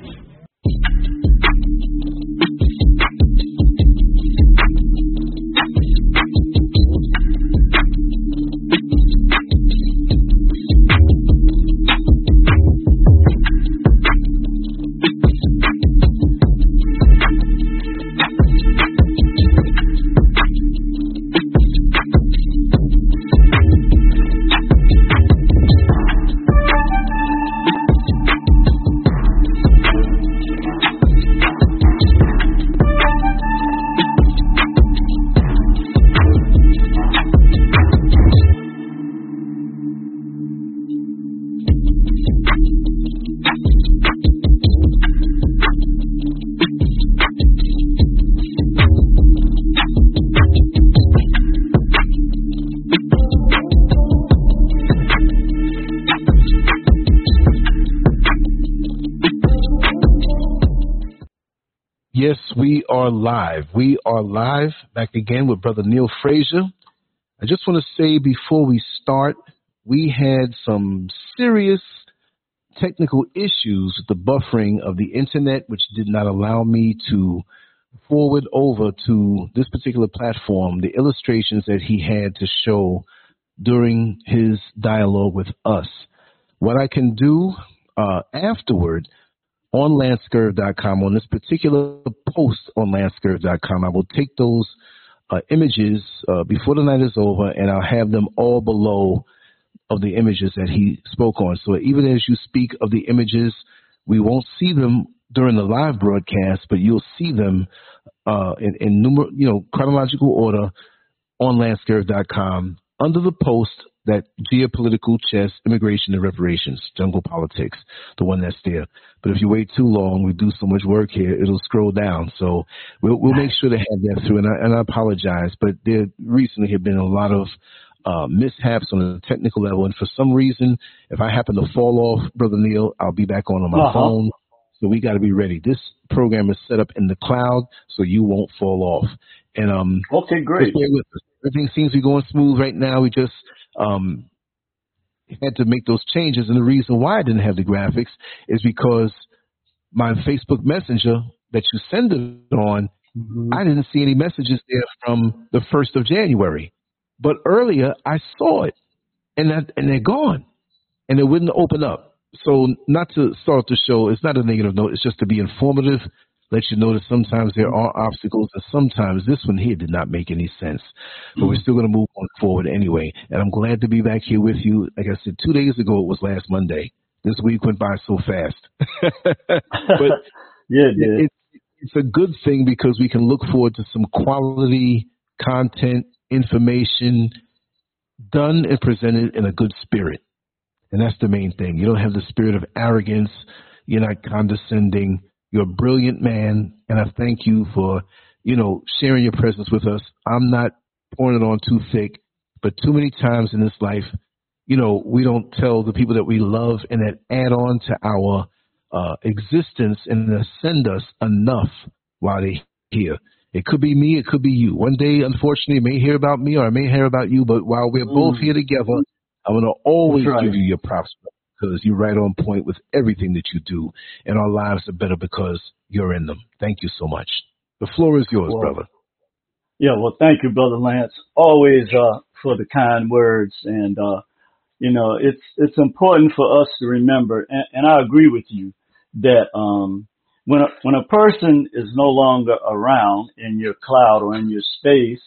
Yes, live back again with Brother Neil Frazier. I just want to say before we start, we had some serious technical issues with the buffering of the internet, which did not allow me to forward over to this particular platform the illustrations that he had to show during his dialogue with us. What I can do uh, afterward on lancescurv.com on this particular post on lancescurv.com. I will take those uh, images uh, before the night is over and I'll have them all below of the images that he spoke on. So even as you speak of the images, we won't see them during the live broadcast, but you'll see them uh, in, in numer- you know, chronological order on lancescurv.com under the post that geopolitical chess, immigration and reparations, jungle politics, the one that's there. But if you wait too long, we do so much work here, it'll scroll down. So we'll, we'll make sure to have that through. And I, and I apologize, but there recently have been a lot of uh, mishaps on a technical level. And for some reason, if I happen to fall off, Brother Neil, I'll be back on on my Uh-huh. phone. So we got to be ready. This program is set up in the cloud, so you won't fall off. And um, Okay, great. Everything seems to be going smooth right now. We just um, had to make those changes, and the reason why I didn't have the graphics is because my Facebook Messenger that you send it on, Mhm. I didn't see any messages there from the first of January, but earlier I saw it, and that, and they're gone, and it wouldn't open up. So not to start the show, it's not a negative note. It's just to be informative, let you know that sometimes there are obstacles, and sometimes this one here did not make any sense. But we're mm-hmm. still going to move on forward anyway. And I'm glad to be back here with you. Like I said, two days ago it was last Monday. This week went by so fast. but yeah, it it, it's a good thing because we can look forward to some quality content, information done and presented in a good spirit. And that's the main thing. You don't have the spirit of arrogance. You're not condescending. You're a brilliant man. And I thank you for, you know, sharing your presence with us. I'm not pouring it on too thick, but too many times in this life, you know, we don't tell the people that we love and that add on to our uh, existence and ascend us enough while they're here. It could be me, it could be you. One day, unfortunately, you may hear about me or I may hear about you, but while we're both Mm. here together, I'm going to always right. give you your props because you're right on point with everything that you do. And our lives are better because you're in them. Thank you so much. The floor is yours, Well, brother. Yeah, well, thank you, Brother Lance, always uh, for the kind words. And, uh, you know, it's it's important for us to remember, and, and I agree with you, that um, when, a, when a person is no longer around in your cloud or in your space,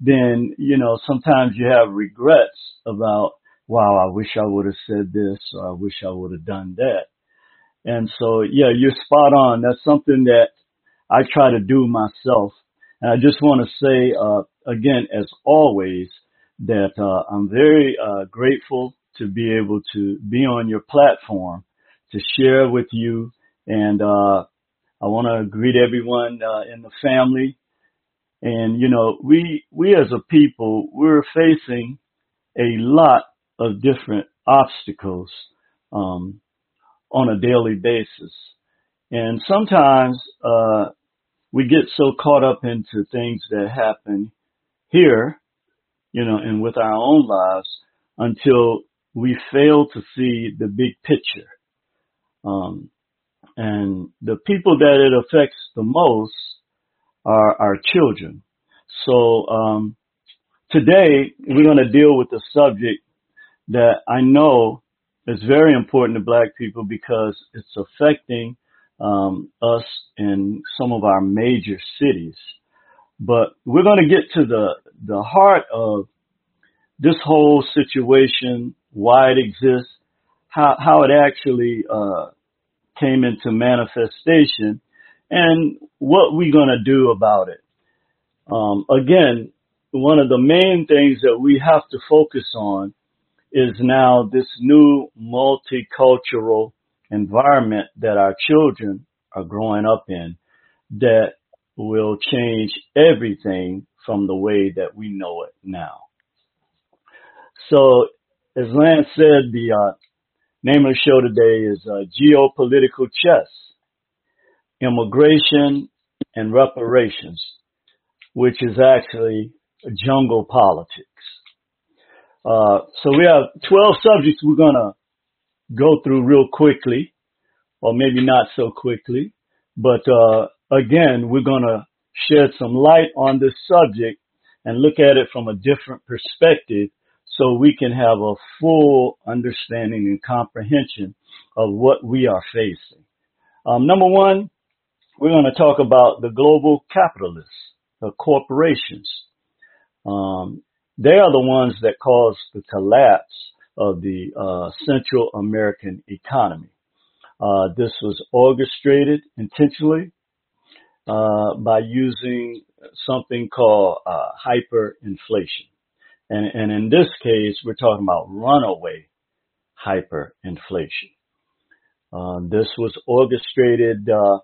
then, you know, sometimes you have regrets about, wow, I wish I would have said this or I wish I would have done that. And so, yeah, you're spot on. That's something that I try to do myself. And I just want to say, uh, again, as always, that uh, I'm very uh, grateful to be able to be on your platform to share with you. And uh, I want to greet everyone uh, in the family. And you know, we we as a people, we're facing a lot of different obstacles um, on a daily basis, and sometimes uh, we get so caught up into things that happen here, you know, and with our own lives until we fail to see the big picture. Um, and the people that it affects the most are our children. So um, today we're going to deal with the subject that I know is very important to Black people because it's affecting um, us in some of our major cities. But we're going to get to the the heart of this whole situation, why it exists, how how it actually uh, came into manifestation, and what we're going to do about it. Um, again, one of the main things that we have to focus on is now this new multicultural environment that our children are growing up in that will change everything from the way that we know it now. So, as Lance said, the uh, name of the show today is uh, Geopolitical Chess, Immigration and Reparations, which is actually jungle politics. Uh, so we have 12 subjects we're going to go through real quickly, or maybe not so quickly. But uh, again, we're going to shed some light on this subject and look at it from a different perspective so we can have a full understanding and comprehension of what we are facing. Um, number one, we're going to talk about the global capitalists, the corporations. Um, they are the ones that caused the collapse of the uh, Central American economy. Uh, this was orchestrated intentionally uh, by using something called uh, hyperinflation. And, and in this case, we're talking about runaway hyperinflation. Uh, this was orchestrated uh,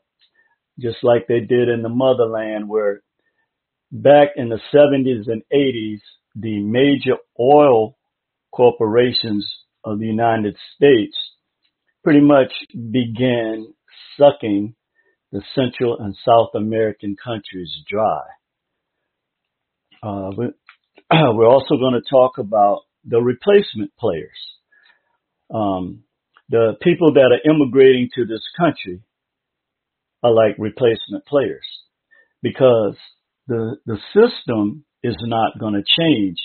just like they did in the motherland, where back in the 70s and 80s, the major oil corporations of the United States pretty much began sucking the Central and South American countries dry. Uh, we're also going to talk about the replacement players. Um, the people that are immigrating to this country are like replacement players because the, the system is not going to change.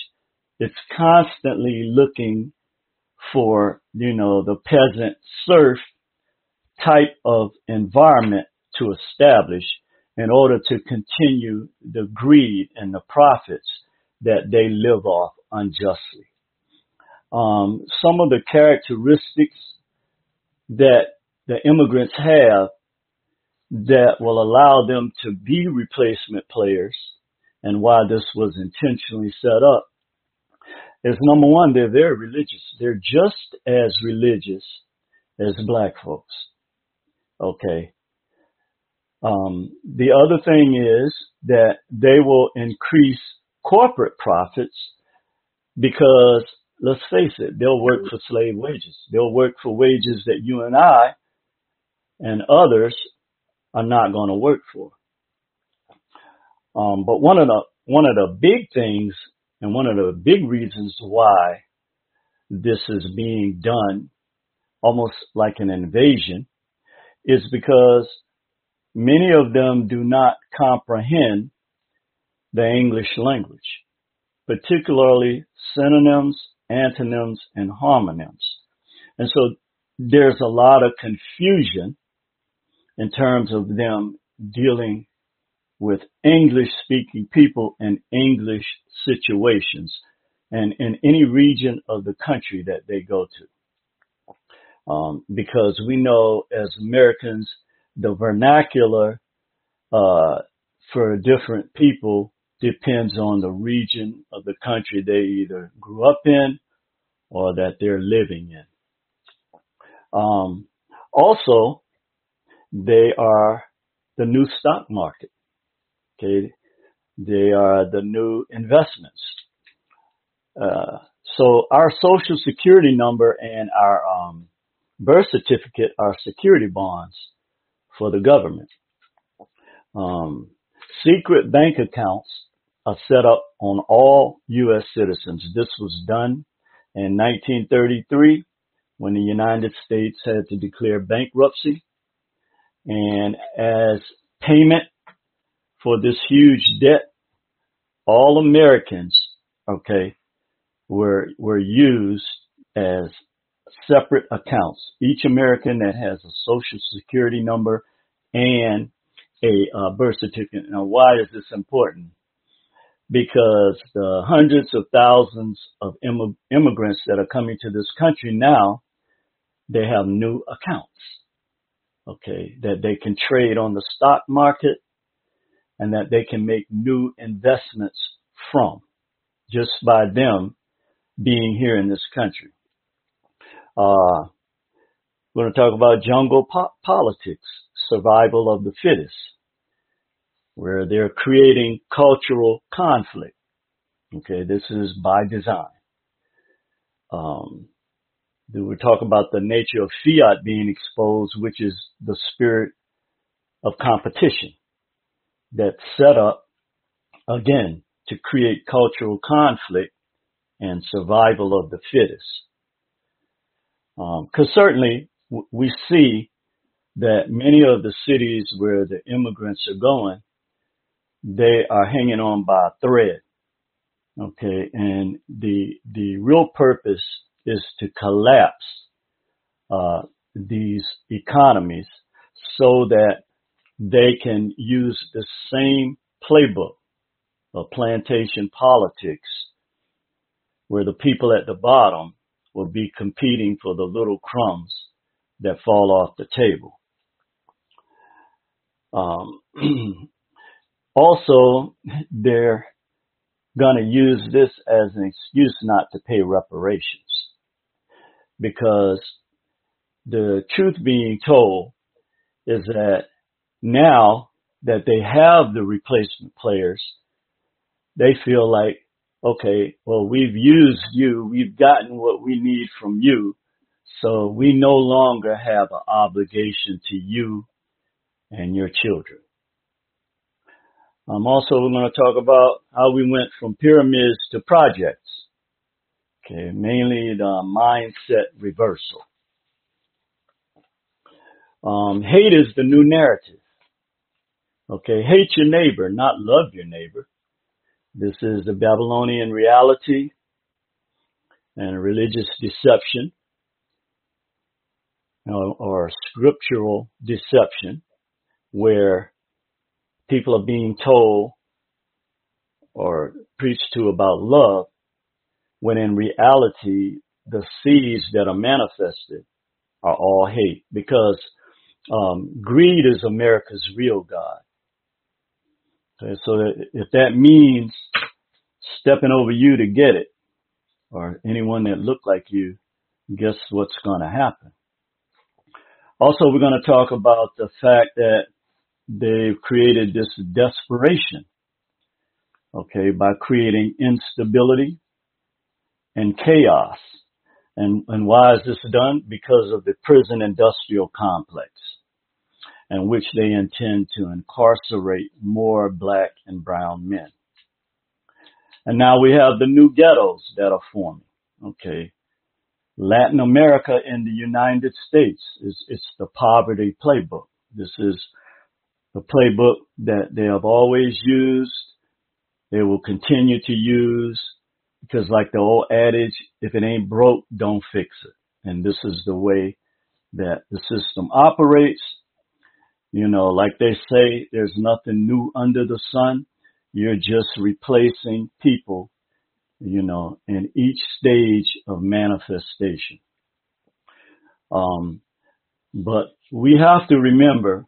It's constantly looking for, you know, the peasant serf type of environment to establish in order to continue the greed and the profits that they live off unjustly. Um, some of the characteristics that the immigrants have that will allow them to be replacement players and why this was intentionally set up is number one, they're very religious. They're just as religious as black folks. Okay. Um, the other thing is that they will increase corporate profits because let's face it, they'll work for slave wages. They'll work for wages that you and I and others are not going to work for. Um, but one of the one of the big things and one of the big reasons why this is being done almost like an invasion is because many of them do not comprehend the English language, particularly synonyms, antonyms, and homonyms. And so there's a lot of confusion in terms of them dealing with English speaking people in English situations and in any region of the country that they go to. Um, because we know as Americans, the vernacular uh, for different people depends on the region of the country they either grew up in or that they're living in. Um, also, they are the new stock market. Okay, they are the new investments. Uh, so our social security number and our um, birth certificate are security bonds for the government. Um, secret bank accounts are set up on all U.S. citizens. This was done in 1933 when the United States had to declare bankruptcy. And as payment for this huge debt, all Americans, okay, were, were used as separate accounts. Each American that has a social security number and a uh, birth certificate. Now, why is this important? Because the hundreds of thousands of Im- immigrants that are coming to this country now, they have new accounts, okay, that they can trade on the stock market and that they can make new investments from just by them being here in this country. Uh, we're going to talk about jungle po- politics, survival of the fittest, where they're creating cultural conflict. Okay, this is by design. Um, we talk about the nature of fiat being exposed, which is the spirit of competition that's set up again to create cultural conflict and survival of the fittest. Because um, certainly w- we see that many of the cities where the immigrants are going, they are hanging on by a thread. Okay, and the the real purpose is to collapse uh, these economies so that they can use the same playbook of plantation politics, where the people at the bottom will be competing for the little crumbs that fall off the table. Um, also, they're going to use this as an excuse not to pay reparations because the truth being told is that now that they have the replacement players, they feel like okay, well, we've used you, we've gotten what we need from you, so we no longer have an obligation to you and your children. I'm also going to talk about how we went from pyramids to projects. Okay, mainly the mindset reversal. Um, hate is the new narrative. Okay, hate your neighbor, not love your neighbor. This is the Babylonian reality and religious deception or scriptural deception where people are being told or preached to about love when in reality the seeds that are manifested are all hate because um, greed is America's real God. Okay, so if that means stepping over you to get it, or anyone that looked like you, guess what's going to happen? Also, we're going to talk about the fact that they've created this desperation, okay, by creating instability and chaos. And, and why is this done? Because of the prison industrial complex in which they intend to incarcerate more black and brown men. And now we have the new ghettos that are forming. Okay. Latin America and the United States is it's the poverty playbook. This is the playbook that they have always used. They will continue to use because like the old adage, if it ain't broke, don't fix it. And this is the way that the system operates. You know, like they say, there's nothing new under the sun. You're just replacing people, you know, in each stage of manifestation. Um, but we have to remember,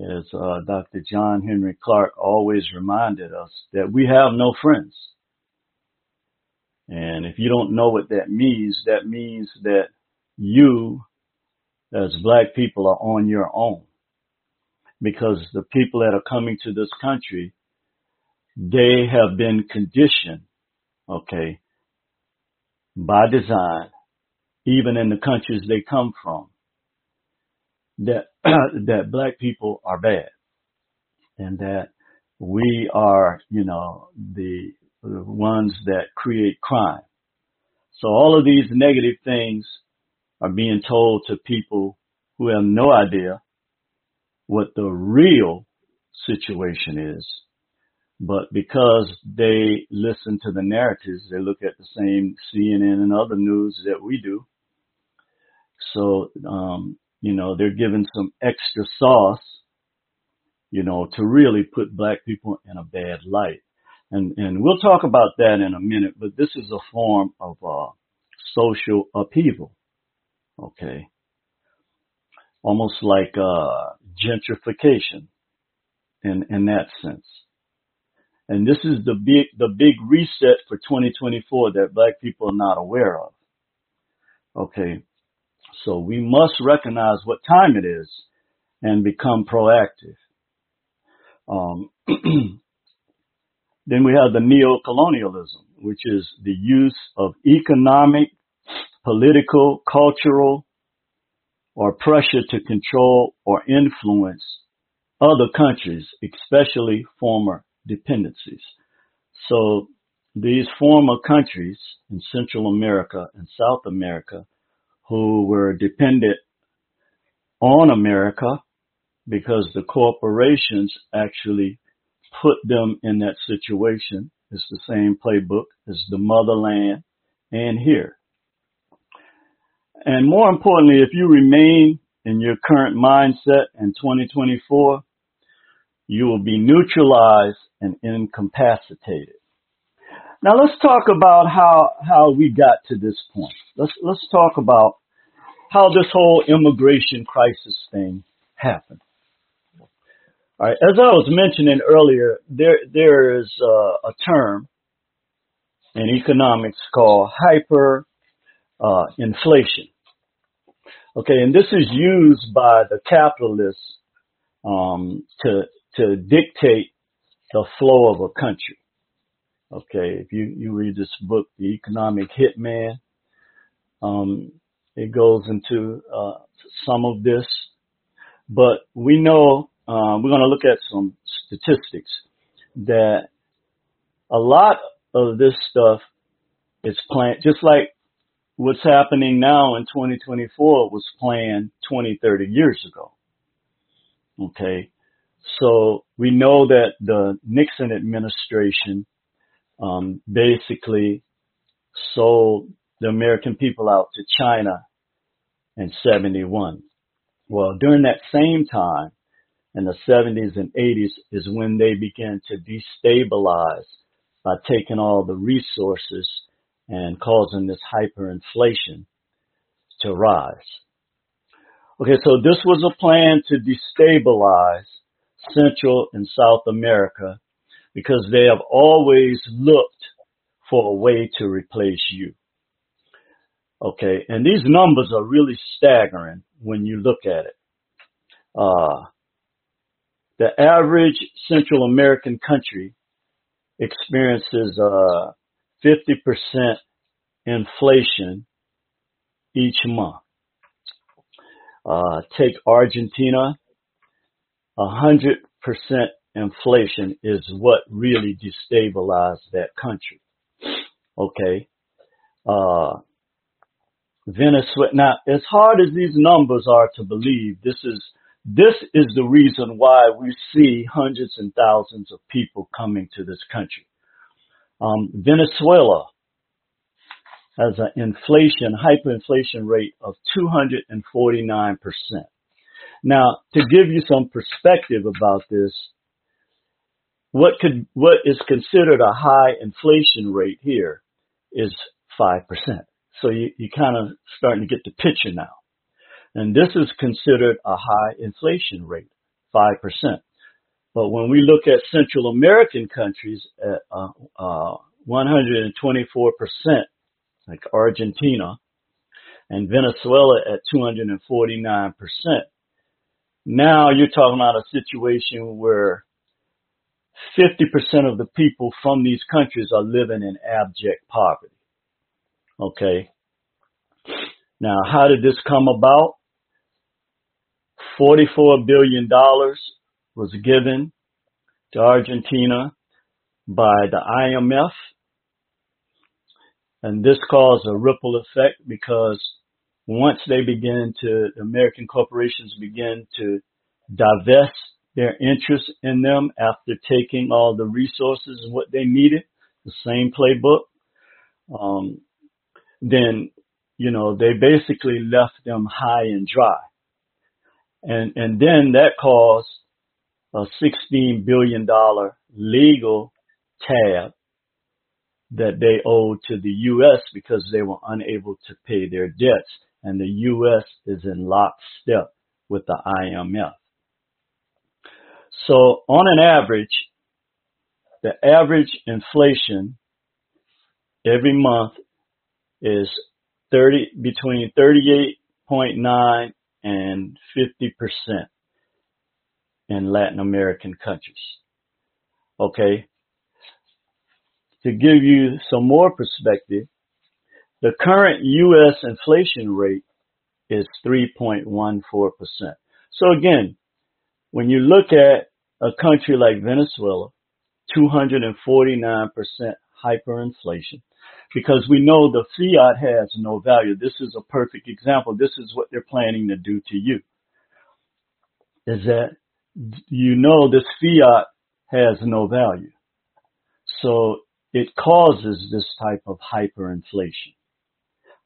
as uh, Dr. John Henrik Clarke always reminded us, that we have no friends. And if you don't know what that means, that means that you, as black people, are on your own because the people that are coming to this country, they have been conditioned, okay, by design, even in the countries they come from, that, that black people are bad and that we are, you know, the, the ones that create crime. So all of these negative things are being told to people who have no idea what the real situation is. But because they listen to the narratives, they look at the same CNN and other news that we do. So, um, you know, they're given some extra sauce, you know, to really put black people in a bad light. And, and we'll talk about that in a minute, but this is a form of, uh, social upheaval. Okay. Almost like, uh, gentrification in, in that sense. And this is the big, the big reset for 2024 that black people are not aware of. Okay. So we must recognize what time it is and become proactive. Um, then we have the neo-colonialism, which is the use of economic, political, cultural, or pressure to control or influence other countries, especially former dependencies. So these former countries in Central America and South America who were dependent on America because the corporations actually put them in that situation. It's the same playbook as the motherland and here. And more importantly, if you remain in your current mindset in 2024, you will be neutralized and incapacitated. Now let's talk about how, how we got to this point. Let's, let's talk about how this whole immigration crisis thing happened. All right. As I was mentioning earlier, there, there is a, a term in economics called hyper uh, inflation. Okay, and this is used by the capitalists um, to to dictate the flow of a country. Okay, if you, you read this book, The Economic Hitman, um, it goes into uh, some of this, but we know uh, we're going to look at some statistics that a lot of this stuff is planned, just like what's happening now in 2024 was planned 20, 30 years ago. Okay. So we know that the Nixon administration um, basically sold the American people out to China in 71. Well, during that same time, in the 70s and 80s, is when they began to destabilize by taking all the resources and causing this hyperinflation to rise. Okay, so this was a plan to destabilize Central and South America because they have always looked for a way to replace you. Okay, and these numbers are really staggering when you look at it. Uh, the average Central American country experiences uh, 50% inflation each month. Uh, take Argentina, 100% inflation is what really destabilized that country. Okay. Uh, Venezuela. Now, as hard as these numbers are to believe, this is this is the reason why we see hundreds and thousands of people coming to this country. Um, Venezuela has an inflation, hyperinflation rate of 249%. Now, to give you some perspective about this, what could, what is considered a high inflation rate here is 5%. So you, you kind of starting to get the picture now. And this is considered a high inflation rate, 5%. But when we look at Central American countries at uh, uh, 124%, like Argentina, and Venezuela at 249%, now you're talking about a situation where 50% of the people from these countries are living in abject poverty. Okay. Now, how did this come about? $44 billion was given to Argentina by the IMF. And this caused a ripple effect because once they begin to, American corporations begin to divest their interest in them after taking all the resources and what they needed, the same playbook, um, then, you know, they basically left them high and dry. And, and then that caused a $16 billion legal tab that they owed to the U.S. because they were unable to pay their debts. And the U.S. is in lockstep with the IMF. So on an average, the average inflation every month is 30, between 38.9 and 50% in Latin American countries. Okay. To give you some more perspective, the current U.S. inflation rate is 3.14%. So again, when you look at a country like Venezuela, 249% hyperinflation, because we know the fiat has no value. This is a perfect example. This is what they're planning to do to you. Is that you know this fiat has no value. So it causes this type of hyperinflation.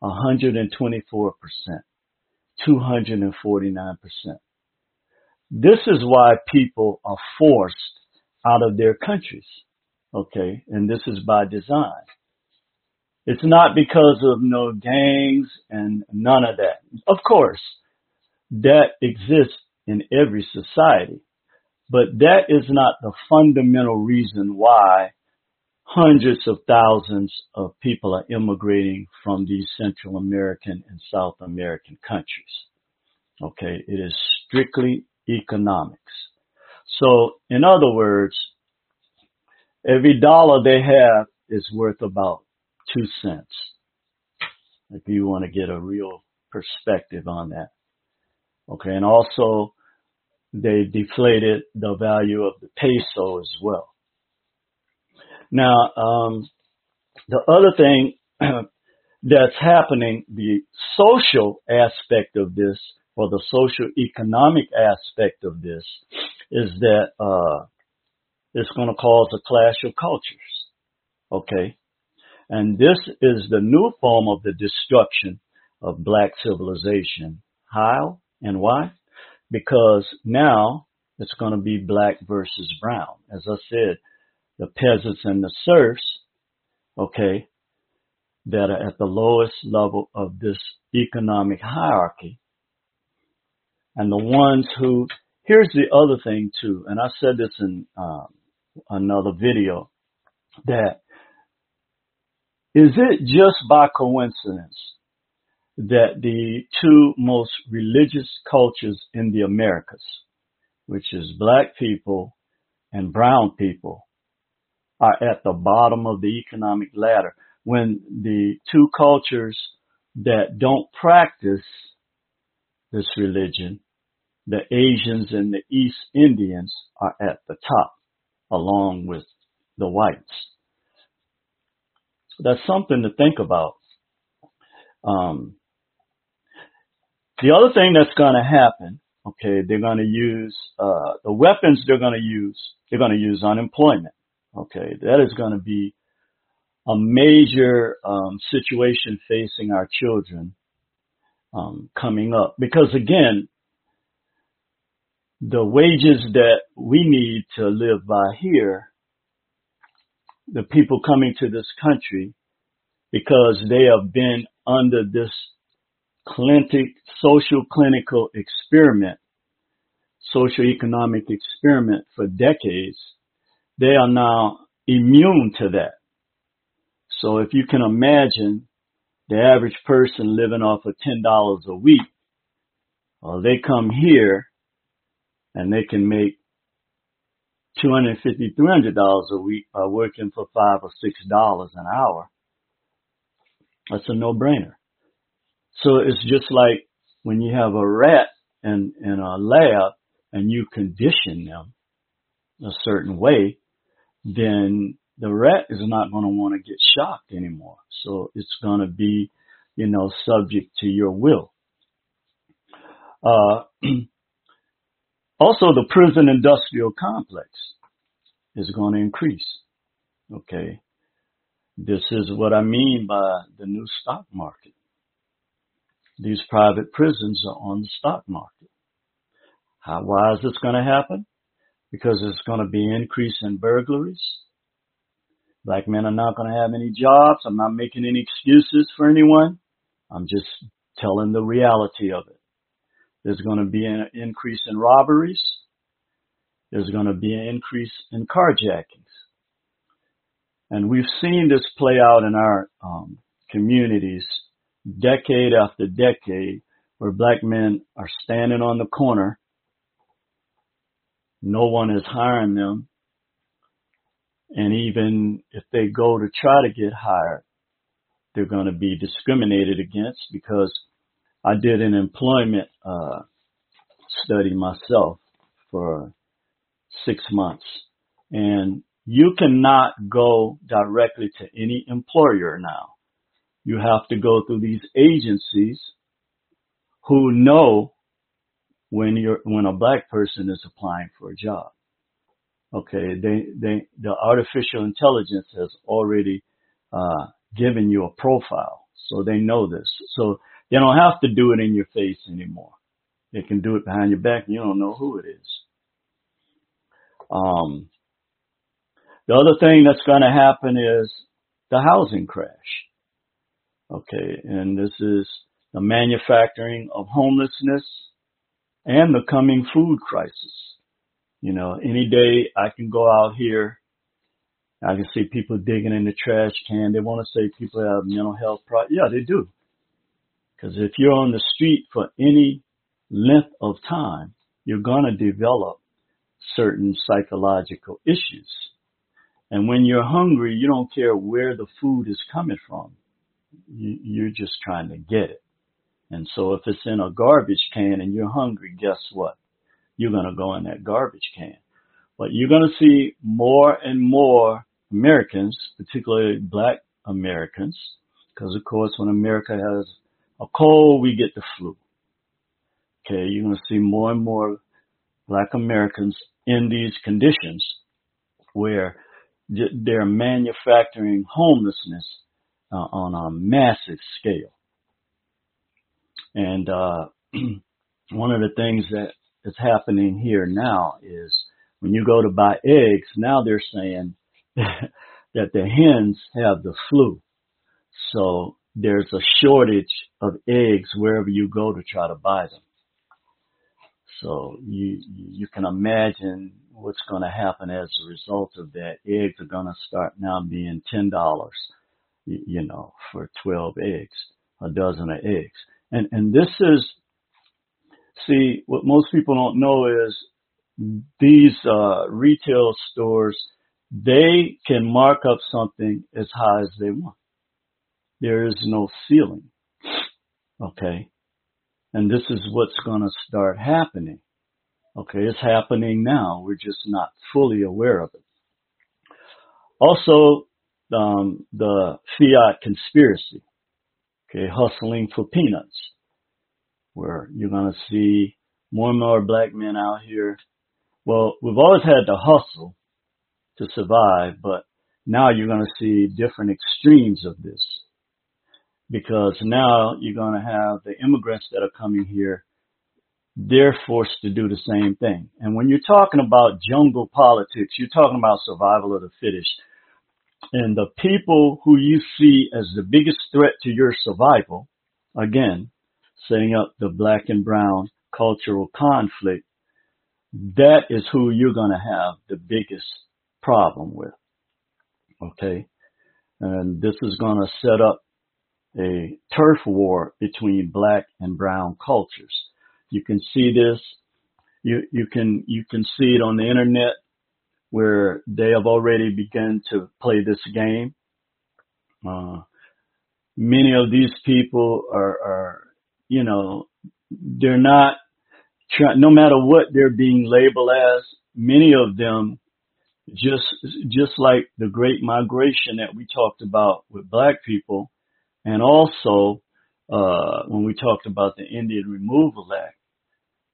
124%, 249%. This is why people are forced out of their countries. Okay. And this is by design. It's not because of no gangs and none of that. Of course, that exists in every society, but that is not the fundamental reason why hundreds of thousands of people are immigrating from these Central American and South American countries. Okay. It is strictly economics. So in other words, every dollar they have is worth about two cents. If you want to get a real perspective on that. Okay. And also they deflated the value of the peso as well. Now, um, the other thing that's happening, the social aspect of this or the social economic aspect of this is that uh, it's going to cause a clash of cultures. Okay, and this is the new form of the destruction of black civilization. How and why? Because now it's going to be black versus brown. As I said, the peasants and the serfs, okay, that are at the lowest level of this economic hierarchy and the ones who, here's the other thing too, and I said this in um, another video, that is it just by coincidence that the two most religious cultures in the Americas, which is black people and brown people, are at the bottom of the economic ladder when the two cultures that don't practice this religion the Asians and the East Indians are at the top along with the whites. That's something to think about. Um, the other thing that's going to happen, okay, they're going to use uh, the weapons they're going to use. They're going to use unemployment. Okay, that is going to be a major um, situation facing our children um, coming up because again, the wages that we need to live by here, the people coming to this country, because they have been under this clinic, social clinical experiment, social economic experiment for decades, they are now immune to that. So if you can imagine the average person living off of $10 a week, well, they come here and they can make two hundred fifty, three hundred dollars a week by working for five or six dollars an hour. That's a no-brainer. So it's just like when you have a rat in, in a lab and you condition them a certain way, then the rat is not going to want to get shocked anymore. So it's going to be, you know, subject to your will. Uh, Also, the prison industrial complex is going to increase. Okay. This is what I mean by the new stock market. These private prisons are on the stock market. How, why is this going to happen? Because it's going to be an increase in burglaries. Black men are not going to have any jobs. I'm not making any excuses for anyone. I'm just telling the reality of it. There's going to be an increase in robberies. There's going to be an increase in carjackings. And we've seen this play out in our um, communities decade after decade where black men are standing on the corner. No one is hiring them. And even if they go to try to get hired, they're going to be discriminated against because I did an employment uh, study myself for six months. And you cannot go directly to any employer now. You have to go through these agencies who know when you're, when a black person is applying for a job. Okay, they, they, the artificial intelligence has already, uh, given you a profile. So they know this. So they don't have to do it in your face anymore. They can do it behind your back and you don't know who it is. Um, the other thing that's going to happen is the housing crash. Okay, and this is the manufacturing of homelessness and the coming food crisis. You know, any day I can go out here, I can see people digging in the trash can. They want to say people have mental health problems. Yeah, they do. Because if you're on the street for any length of time, you're going to develop certain psychological issues. And when you're hungry, you don't care where the food is coming from. You, you're just trying to get it. And so if it's in a garbage can and you're hungry, guess what? You're going to go in that garbage can. But you're going to see more and more Americans, particularly black Americans, because of course when America has a cold, we get the flu. Okay, you're going to see more and more black Americans in these conditions where they're manufacturing homelessness uh, on a massive scale. And uh, one of the things that is happening here now is when you go to buy eggs, now they're saying that the hens have the flu. So there's a shortage of eggs wherever you go to try to buy them. So you you can imagine what's going to happen as a result of that. Eggs are going to start now being ten dollars, you know, for twelve eggs, a dozen of eggs, and and this is see what most people don't know is these uh, retail stores they can mark up something as high as they want. There is no ceiling. Okay. And this is what's going to start happening. Okay. It's happening now. We're just not fully aware of it. Also, um, the fiat conspiracy. Okay. Hustling for peanuts where you're going to see more and more black men out here. Well, we've always had to hustle to survive, but now you're going to see different extremes of this because now you're going to have the immigrants that are coming here. They're forced to do the same thing. And when you're talking about jungle politics, you're talking about survival of the fittest. And the people who you see as the biggest threat to your survival, again, setting up the black and brown cultural conflict, that is who you're going to have the biggest problem with. Okay. And this is going to set up a turf war between black and brown cultures. You can see this. You, you can, you can see it on the internet where they have already begun to play this game. Uh, many of these people are, are, you know, they're not no matter what they're being labeled as, many of them just, just like the great migration that we talked about with black people, and also, uh, when we talked about the Indian Removal Act,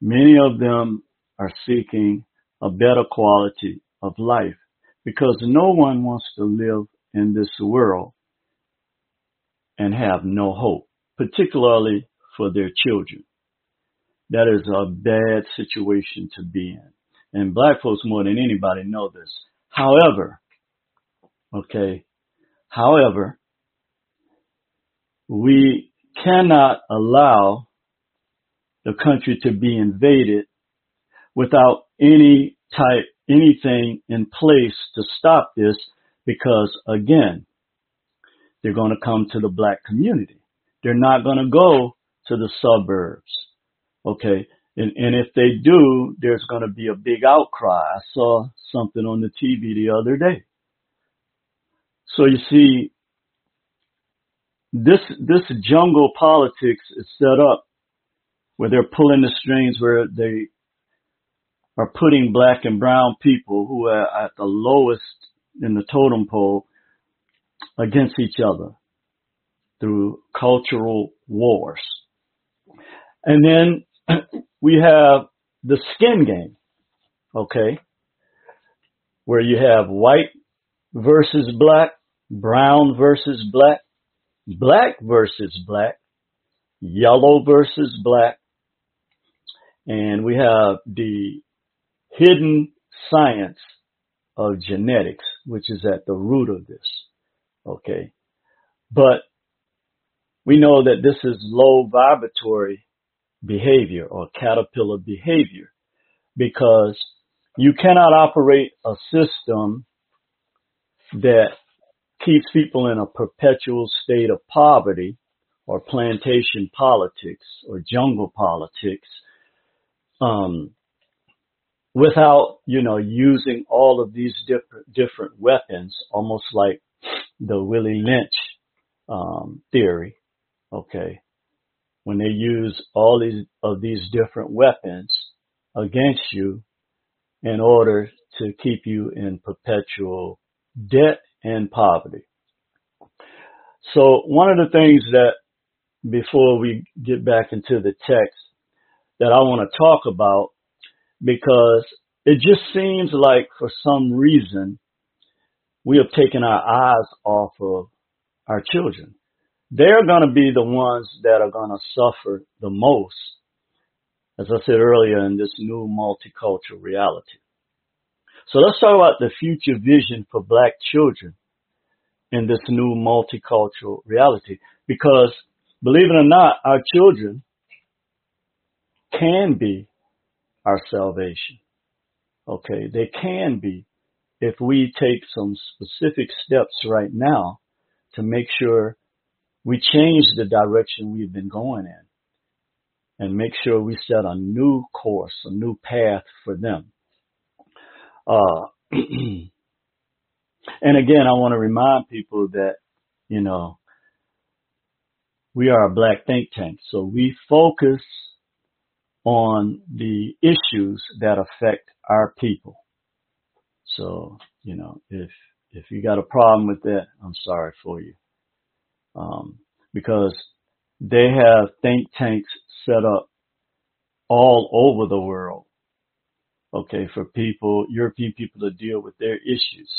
many of them are seeking a better quality of life because no one wants to live in this world and have no hope, particularly for their children. That is a bad situation to be in. And black folks more than anybody know this. However, okay, however, we cannot allow the country to be invaded without any type, anything in place to stop this because again, they're going to come to the black community. They're not going to go to the suburbs. Okay. And, and if they do, there's going to be a big outcry. I saw something on the TV the other day. So you see, this, this jungle politics is set up where they're pulling the strings where they are putting black and brown people who are at the lowest in the totem pole against each other through cultural wars. And then we have the skin game, okay, where you have white versus black, brown versus black, black versus black, yellow versus black, and we have the hidden science of genetics, which is at the root of this. Okay. But we know that this is low vibratory behavior or caterpillar behavior because you cannot operate a system that keeps people in a perpetual state of poverty or plantation politics or jungle politics um, without you know using all of these different different weapons, almost like the Willie Lynch um, theory. Okay, when they use all these of these different weapons against you in order to keep you in perpetual debt and poverty. So one of the things that before we get back into the text that I want to talk about because it just seems like for some reason we have taken our eyes off of our children. They're going to be the ones that are going to suffer the most, as I said earlier, in this new multicultural reality. So let's talk about the future vision for black children in this new multicultural reality. Because believe it or not, our children can be our salvation. Okay, they can be if we take some specific steps right now to make sure we change the direction we've been going in and make sure we set a new course, a new path for them. Uh, and again, I want to remind people that, you know, we are a black think tank. So we focus on the issues that affect our people. So, you know, if, if you got a problem with that, I'm sorry for you. Um, because they have think tanks set up all over the world. Okay. For people, European people to deal with their issues.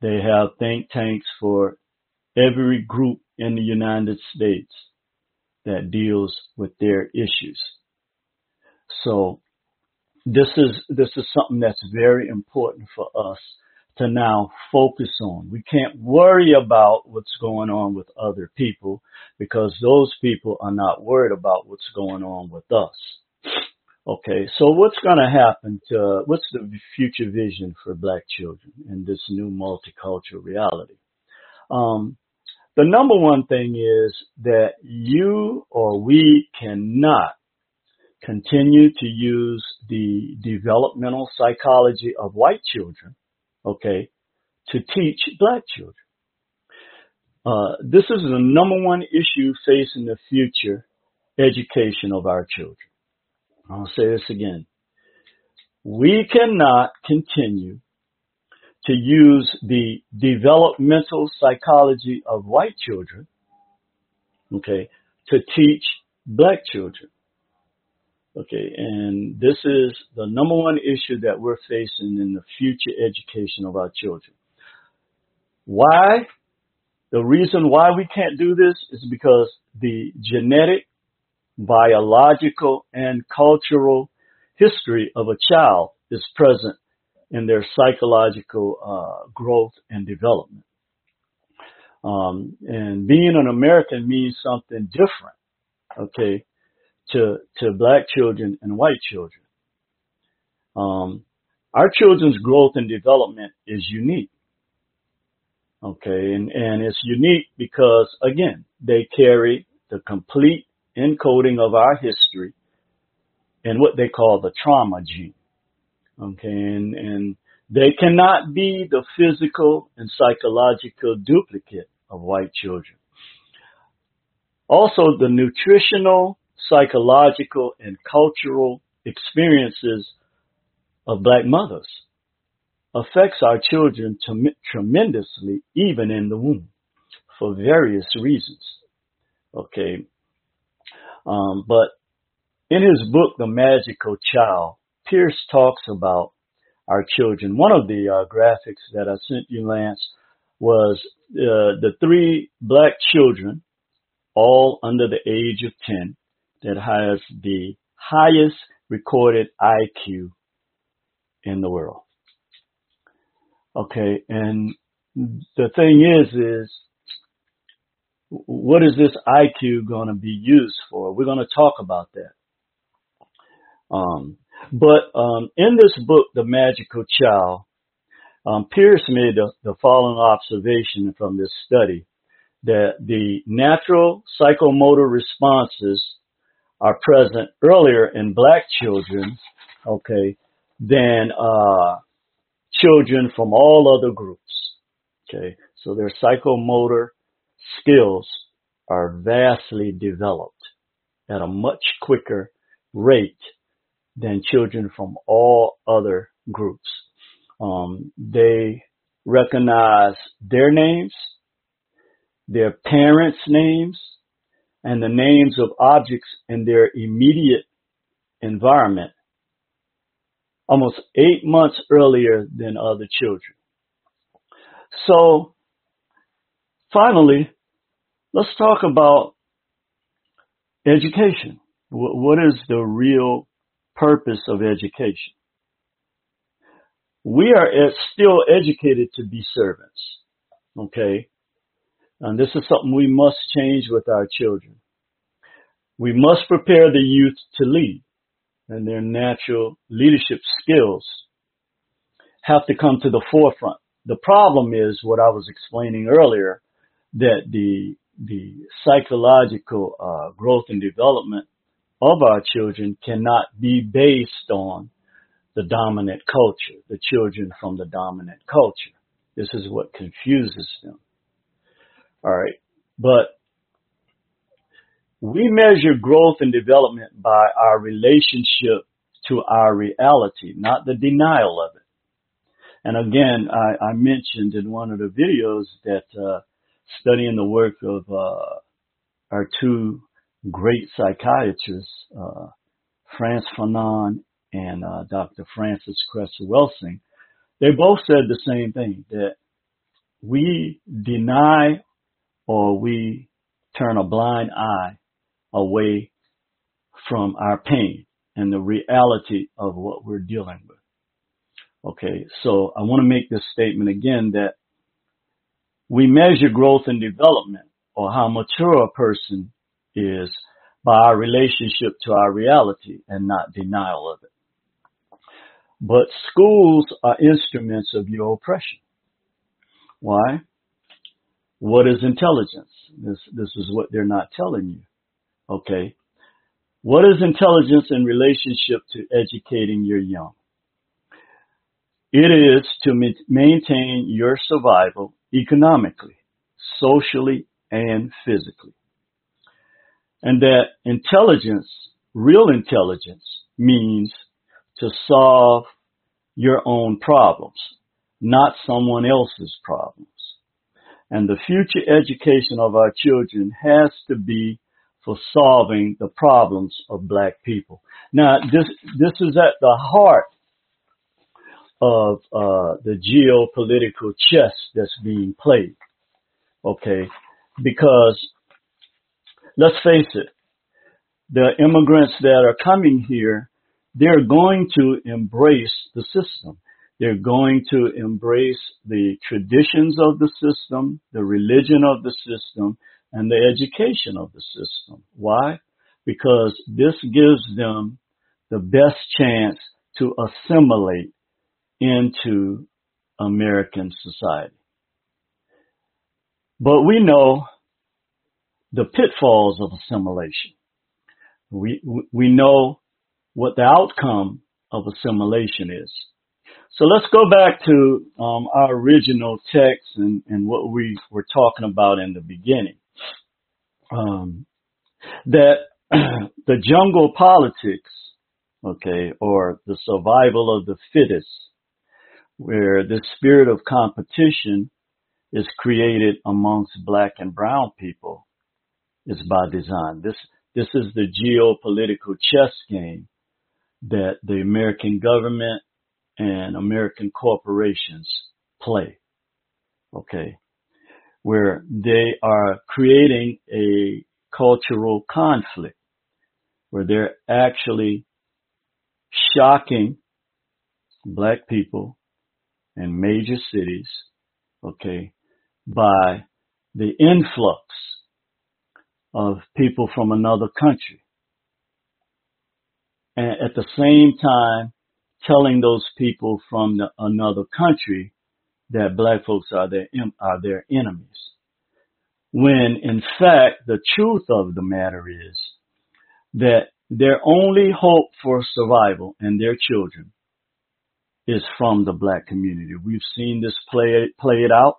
They have think tanks for every group in the United States that deals with their issues. So this is, this is something that's very important for us to now focus on. We can't worry about what's going on with other people because those people are not worried about what's going on with us. Okay, so what's going to happen to, what's the future vision for black children in this new multicultural reality? Um, the number one thing is that you or we cannot continue to use the developmental psychology of white children, okay, to teach black children. Uh, this is the number one issue facing the future education of our children. I'll say this again. We cannot continue to use the developmental psychology of white children, okay, to teach black children. Okay, and this is the number one issue that we're facing in the future education of our children. Why? The reason why we can't do this is because the genetic, biological, and cultural history of a child is present in their psychological uh, growth and development. Um, and being an American means something different, okay, to to black children and white children. Um, our children's growth and development is unique, okay, and and it's unique because again they carry the complete encoding of our history and what they call the trauma gene. Okay, and, and they cannot be the physical and psychological duplicate of white children. Also, the nutritional, psychological, and cultural experiences of black mothers affects our children tremendously, even in the womb, for various reasons. Okay, um, but in his book, The Magical Child, Pearce talks about our children. One of the uh, graphics that I sent you, Lance, was uh, the three black children, all under the age of 10, that has the highest recorded IQ in the world. Okay, and the thing is, is what is this IQ going to be used for? We're going to talk about that. Um, but um, in this book, The Magical Child, um, Pearce made the, the following observation from this study that the natural psychomotor responses are present earlier in black children, okay, than uh, children from all other groups. Okay, so their psychomotor skills are vastly developed at a much quicker rate than children from all other groups. Um, they recognize their names, their parents' names, and the names of objects in their immediate environment almost eight months earlier than other children. So finally, let's talk about education. What is the real purpose of education. We are still educated to be servants. Okay. And this is something we must change with our children. We must prepare the youth to lead and their natural leadership skills have to come to the forefront. The problem is what I was explaining earlier that the the psychological uh, growth and development of our children cannot be based on the dominant culture, the children from the dominant culture. This is what confuses them. All right. But we measure growth and development by our relationship to our reality, not the denial of it. And again, I, I mentioned in one of the videos that uh, studying the work of uh, our two great psychiatrists, uh, Frantz Fanon and uh, Dr. Francis Cress Welsing, they both said the same thing that we deny or we turn a blind eye away from our pain and the reality of what we're dealing with. Okay, so I want to make this statement again that we measure growth and development or how mature a person is by our relationship to our reality and not denial of it. But schools are instruments of your oppression. Why? What is intelligence? This, this is what they're not telling you. Okay. What is intelligence in relationship to educating your young? It is to maintain your survival economically, socially, and physically and that intelligence, real intelligence, means to solve your own problems, not someone else's problems. And the future education of our children has to be for solving the problems of black people. Now, this this is at the heart of uh, the geopolitical chess that's being played. Okay, because let's face it, the immigrants that are coming here, they're going to embrace the system. They're going to embrace the traditions of the system, the religion of the system, and the education of the system. Why? Because this gives them the best chance to assimilate into American society. But we know the pitfalls of assimilation. We, we know what the outcome of assimilation is. So let's go back to um, our original text and, and, what we were talking about in the beginning. Um, that the jungle politics, okay, or the survival of the fittest, where the spirit of competition is created amongst black and brown people, is by design. This this is the geopolitical chess game that the American government and American corporations play. Okay. Where they are creating a cultural conflict where they're actually shocking black people in major cities, okay, by the influx of people from another country. And at the same time, telling those people from the, another country that black folks are their, are their enemies. When in fact, the truth of the matter is that their only hope for survival and their children is from the black community. We've seen this play, play it out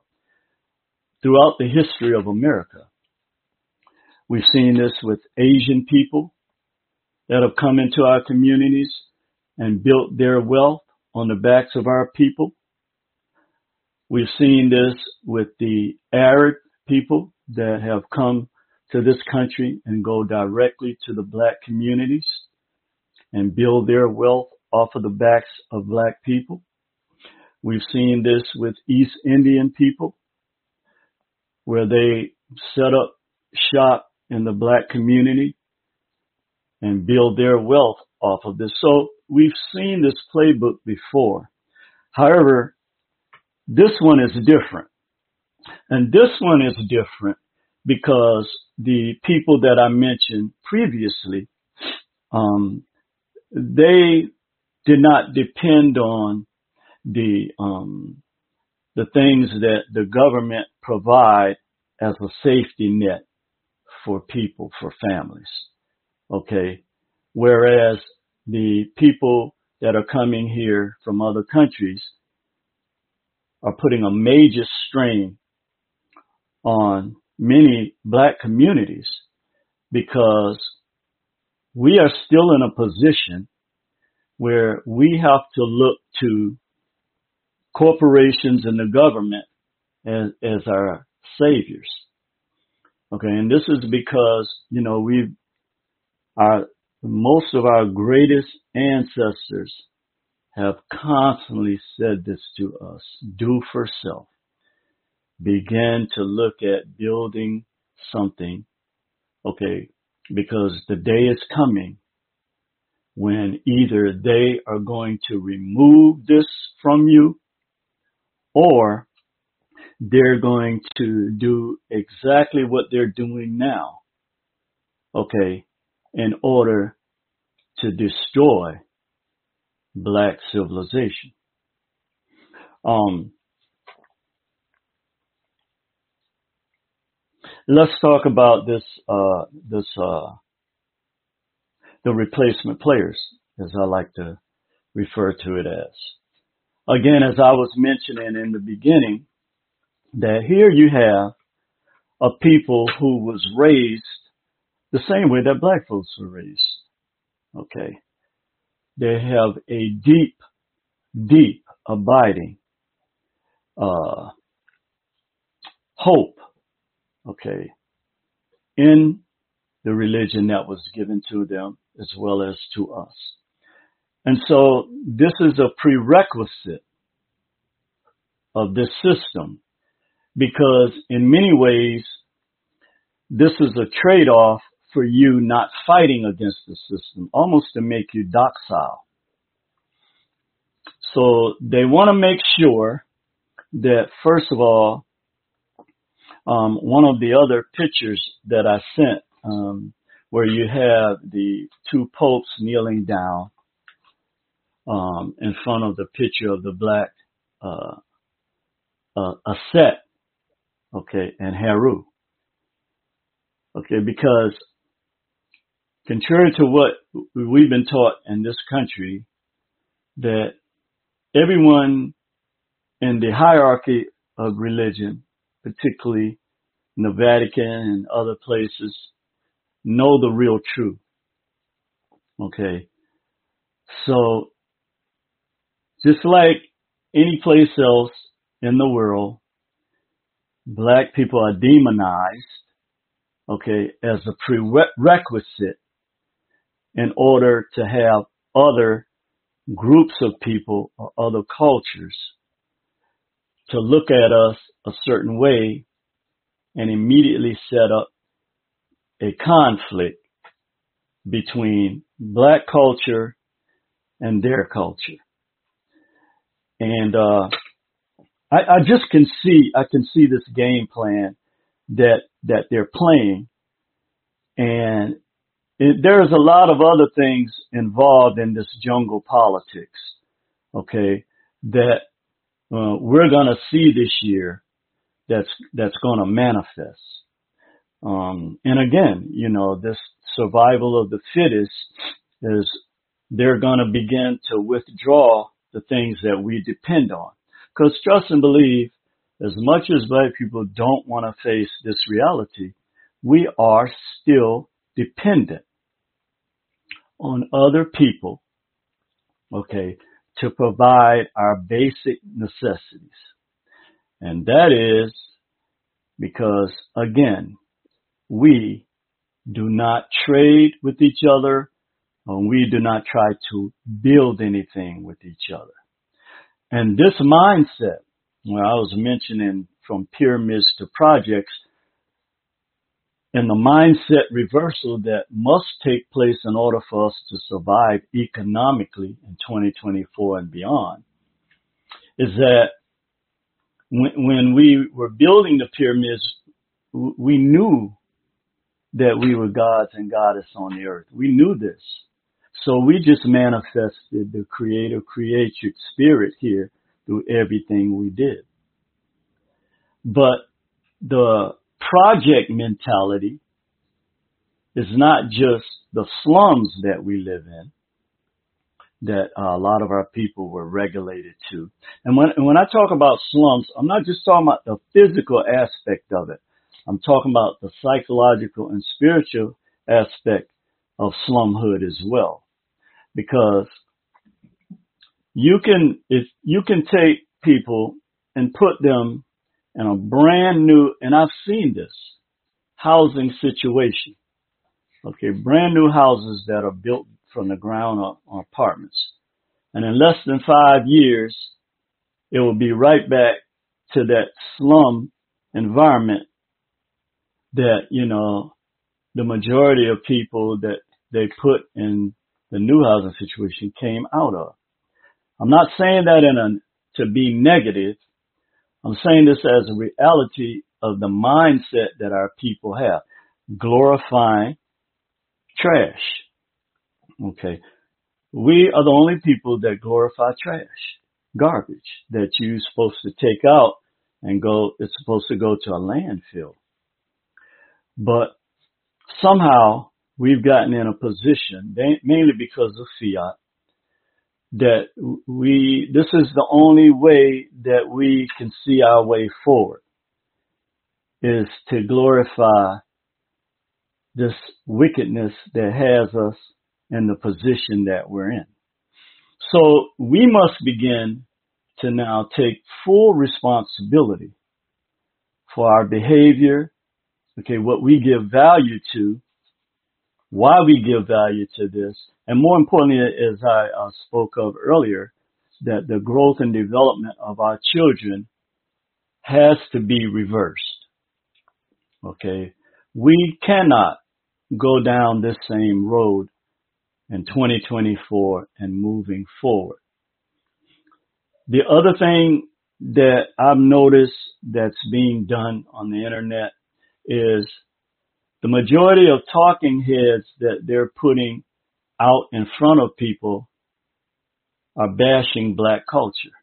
throughout the history of America. We've seen this with Asian people that have come into our communities and built their wealth on the backs of our people. We've seen this with the Arab people that have come to this country and go directly to the black communities and build their wealth off of the backs of black people. We've seen this with East Indian people where they set up shop in the black community and build their wealth off of this. So we've seen this playbook before. However, this one is different. And this one is different because the people that I mentioned previously, um, they did not depend on the um, the things that the government provide as a safety net for people, for families. Okay. Whereas the people that are coming here from other countries are putting a major strain on many black communities because we are still in a position where we have to look to corporations and the government as, as our saviors. Okay, and this is because, you know, we our most of our greatest ancestors have constantly said this to us. Do for self. Begin to look at building something. Okay, because the day is coming when either they are going to remove this from you or they're going to do exactly what they're doing now. Okay. In order to destroy black civilization. Um, let's talk about this, uh, this, uh, the replacement players, as I like to refer to it as. Again, as I was mentioning in the beginning, that here you have a people who was raised the same way that black folks were raised. Okay. They have a deep, deep abiding, uh, hope. Okay. In the religion that was given to them as well as to us. And so this is a prerequisite of this system because in many ways, this is a trade-off for you not fighting against the system, almost to make you docile. So they want to make sure that first of all, um, one of the other pictures that I sent, um, where you have the two popes kneeling down um, in front of the picture of the black uh, uh, Aset, okay, and Heru. Okay, because contrary to what we've been taught in this country, that everyone in the hierarchy of religion, particularly in the Vatican and other places, know the real truth. Okay. So just like any place else in the world, black people are demonized, okay, as a prerequisite in order to have other groups of people or other cultures to look at us a certain way and immediately set up a conflict between black culture and their culture. And uh, I, I just can see I can see this game plan that that they're playing, and it, there's a lot of other things involved in this jungle politics. Okay, that uh, we're going to see this year. That's that's going to manifest. Um, and again, you know, this survival of the fittest is they're going to begin to withdraw the things that we depend on. Because trust and believe, as much as black people don't want to face this reality, we are still dependent on other people, okay, to provide our basic necessities. And that is because, again, we do not trade with each other and we do not try to build anything with each other. And this mindset, where I was mentioning from pyramids to projects, and the mindset reversal that must take place in order for us to survive economically in 2024 and beyond is that when, when we were building the pyramids, we knew that we were gods and goddess on the earth. We knew this. So we just manifested the creator creatrix spirit here through everything we did. But the project mentality is not just the slums that we live in that a lot of our people were regulated to. And when, when I talk about slums, I'm not just talking about the physical aspect of it. I'm talking about the psychological and spiritual aspect of slumhood as well. Because you can, if you can take people and put them in a brand new, and I've seen this, housing situation. Okay, brand new houses that are built from the ground up on apartments. And in less than five years, it will be right back to that slum environment that, you know, the majority of people that they put in the new housing situation came out of. I'm not saying that in a, to be negative. I'm saying this as a reality of the mindset that our people have. Glorifying trash. Okay. We are the only people that glorify trash, garbage that you're supposed to take out and go, it's supposed to go to a landfill. But somehow we've gotten in a position, mainly because of fiat, that we, this is the only way that we can see our way forward is to glorify this wickedness that has us in the position that we're in. So we must begin to now take full responsibility for our behavior, okay, what we give value to, why we give value to this, and more importantly, as I uh, spoke of earlier, that the growth and development of our children has to be reversed. Okay. We cannot go down this same road in 2024 and moving forward. The other thing that I've noticed that's being done on the internet is the majority of talking heads that they're putting out in front of people are bashing black culture.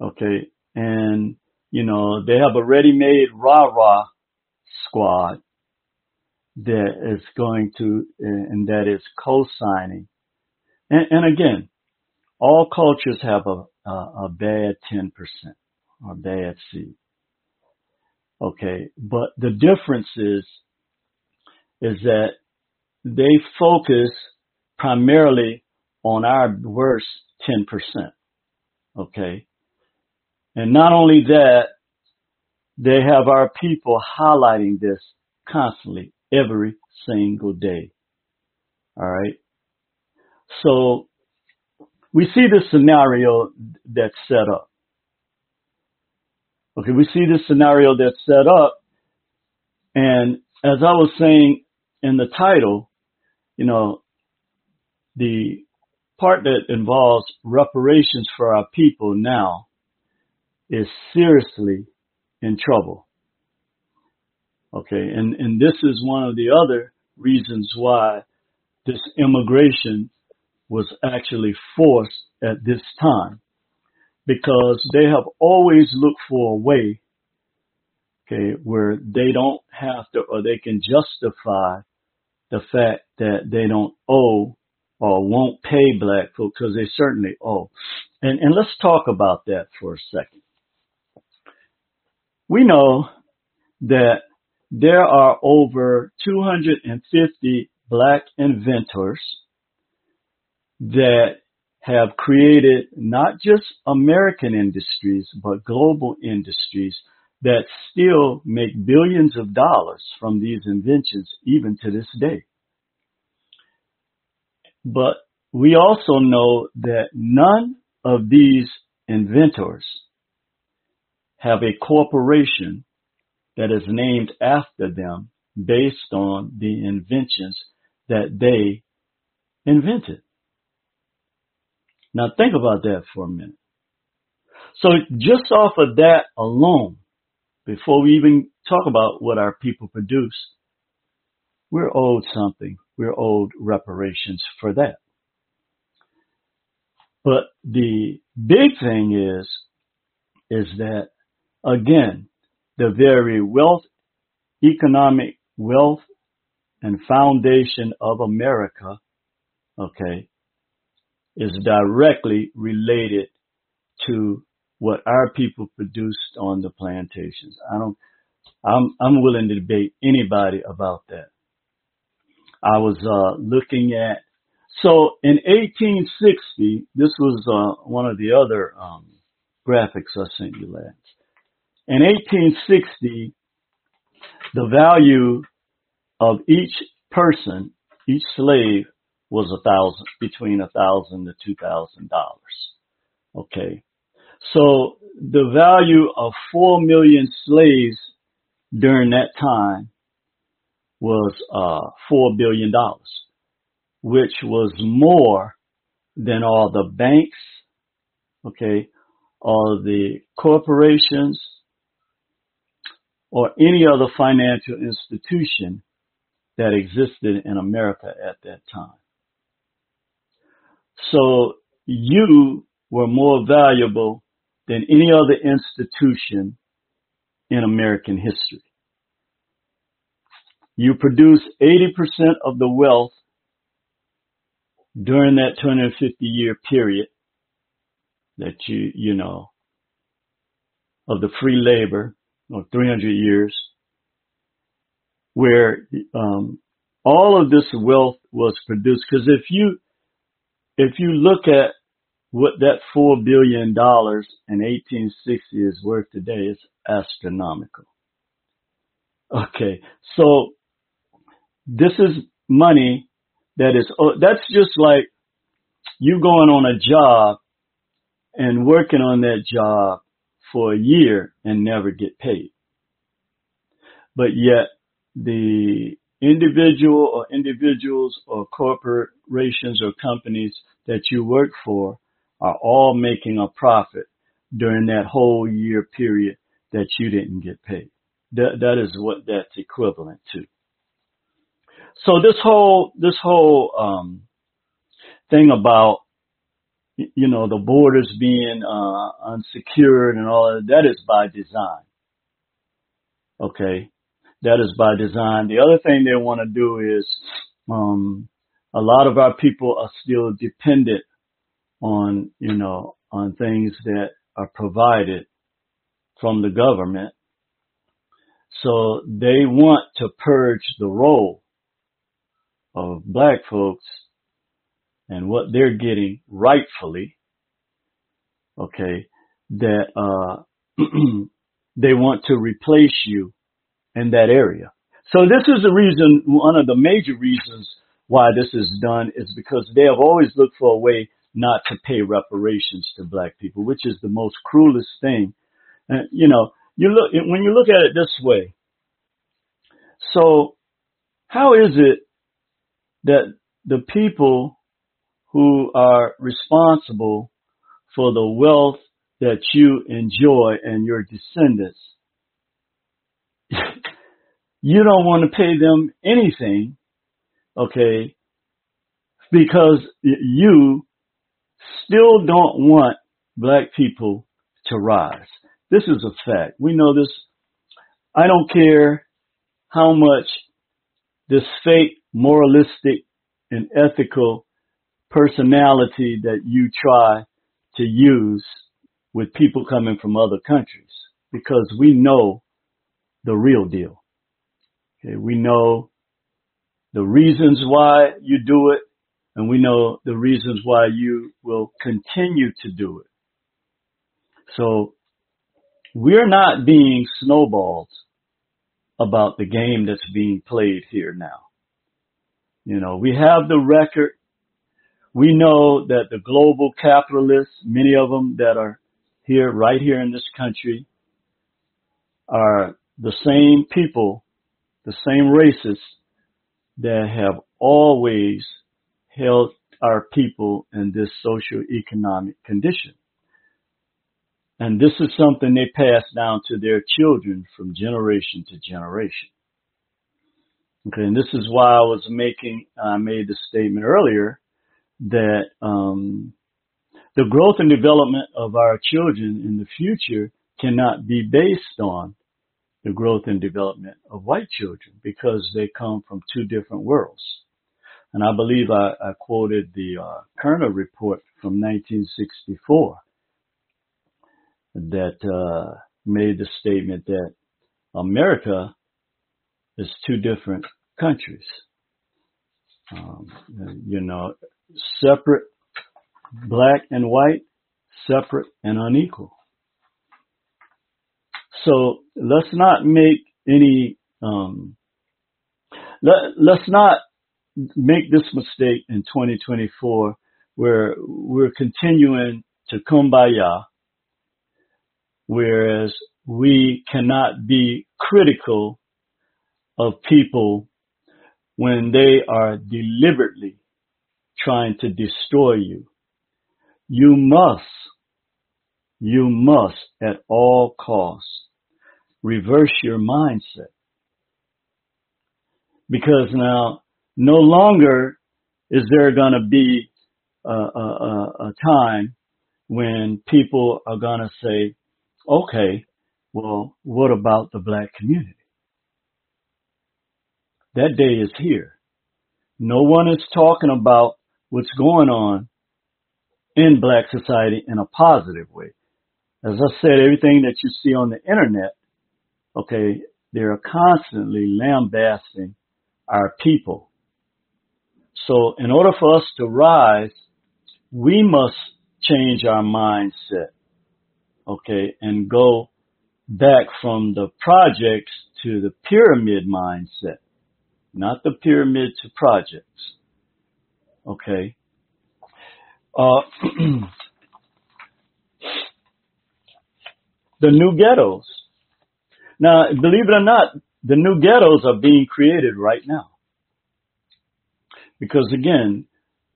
Okay. And, you know, they have a ready-made rah-rah squad that is going to, and that is co-signing. And, and again, all cultures have a, a, a bad 10% or bad seed. Okay. But the difference is, is that they focus primarily on our worst 10%. Okay. And not only that, they have our people highlighting this constantly every single day. All right. So we see this scenario that's set up. Okay. We see this scenario that's set up. And as I was saying in the title, you know, the part that involves reparations for our people now is seriously in trouble. Okay, and, and this is one of the other reasons why this immigration was actually forced at this time. Because they have always looked for a way, okay, where they don't have to or they can justify the fact that they don't owe or won't pay black folks because they certainly owe. And, and let's talk about that for a second. We know that there are over 250 black inventors that have created not just American industries, but global industries that still make billions of dollars from these inventions even to this day. But we also know that none of these inventors have a corporation that is named after them based on the inventions that they invented. Now think about that for a minute. So just off of that alone, before we even talk about what our people produce, we're owed something. We're owed reparations for that. But the big thing is, is that again, the very wealth, economic wealth and foundation of America, okay, is directly related to what our people produced on the plantations. I don't, I'm, I'm willing to debate anybody about that. I was, uh, looking at, so in 1860, this was, uh, one of the other, um, graphics I sent you last. In 1860, the value of each person, each slave was a thousand, between a thousand to two thousand dollars. Okay. So the value of four million slaves during that time was uh, four billion dollars, which was more than all the banks, okay, all the corporations, or any other financial institution that existed in America at that time. So you were more valuable than any other institution in American history. You produced 80% of the wealth during that 250 year period that you, you know, of the free labor or 300 years where um, all of this wealth was produced. Because if you if you look at what that four billion dollars in 1860 is worth today, it's astronomical. Okay, so this is money that is, oh, that's just like you going on a job and working on that job for a year and never get paid. But yet the individual or individuals or corporations or companies that you work for are all making a profit during that whole year period that you didn't get paid. That, that is what that's equivalent to. So this whole, this whole, um, thing about, you know, the borders being, uh, unsecured and all of that, that is by design. Okay. That is by design. The other thing they want to do is, um, a lot of our people are still dependent on, you know, on things that are provided from the government. So they want to purge the role of black folks and what they're getting rightfully. Okay. That, uh, they want to replace you in that area. So this is the reason, one of the major reasons why this is done is because they have always looked for a way not to pay reparations to black people, which is the most cruelest thing. And, you know, you look, when you look at it this way, so how is it that the people who are responsible for the wealth that you enjoy and your descendants, you don't want to pay them anything, okay, because you still don't want black people to rise. This is a fact. We know this. I don't care how much this fake, moralistic, and ethical personality that you try to use with people coming from other countries because we know the real deal. Okay, we know the reasons why you do it and we know the reasons why you will continue to do it. So we're not being snowballed about the game that's being played here now. You know, we have the record. We know that the global capitalists, many of them that are here, right here in this country, are the same people, the same races that have always held our people in this socio-economic condition. And this is something they pass down to their children from generation to generation. Okay, and this is why I was making, I made the statement earlier that um, the growth and development of our children in the future cannot be based on the growth and development of white children because they come from two different worlds. And I believe I, I quoted the uh, Kerner report from 1964 that uh, made the statement that America is two different countries. Um, you know, separate, black and white, separate and unequal. So let's not make any, um, let, let's not make this mistake in 2024 where we're continuing to kumbaya, whereas we cannot be critical of people when they are deliberately trying to destroy you. You must, you must at all costs reverse your mindset. Because now no longer is there going to be a, a, a time when people are going to say, okay, well, what about the black community? That day is here. No one is talking about what's going on in black society in a positive way. As I said, everything that you see on the internet, okay, they're constantly lambasting our people so in order for us to rise, we must change our mindset, okay, and go back from the projects to the pyramid mindset, not the pyramids of projects. Okay. Uh, the new ghettos. Now, believe it or not, the new ghettos are being created right now. Because again,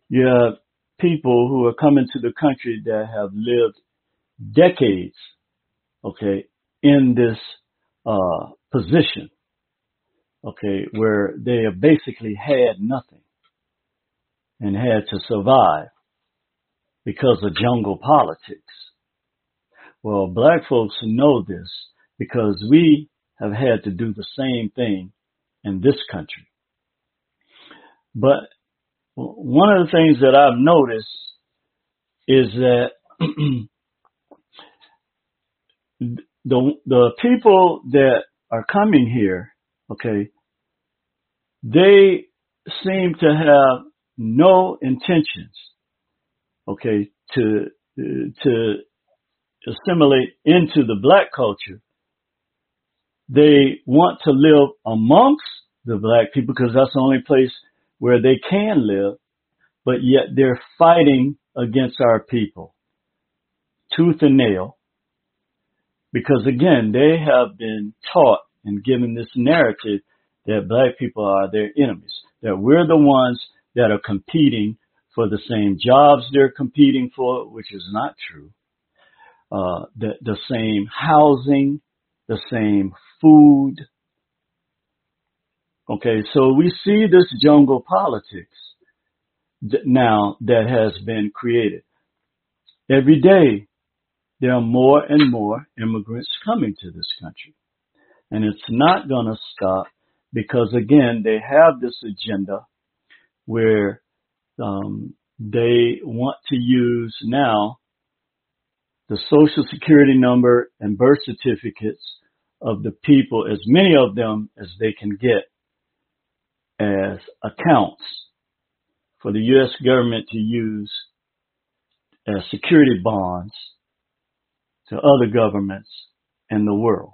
you have people who are coming to the country that have lived decades, okay, in this, uh, position, okay, where they have basically had nothing and had to survive because of jungle politics. Well, black folks know this because we have had to do the same thing in this country. But one of the things that I've noticed is that the the people that are coming here, okay, they seem to have no intentions, okay, to to assimilate into the black culture. They want to live amongst the black people because that's the only place where they can live, but yet they're fighting against our people, tooth and nail, because again, they have been taught and given this narrative that black people are their enemies, that we're the ones that are competing for the same jobs they're competing for, which is not true. Uh, the, the same housing, the same food. Okay, so we see this jungle politics now that has been created. Every day, there are more and more immigrants coming to this country. And it's not going to stop because again, they have this agenda where um, they want to use now the social security number and birth certificates of the people, as many of them as they can get as accounts for the U.S. government to use as security bonds to other governments in the world.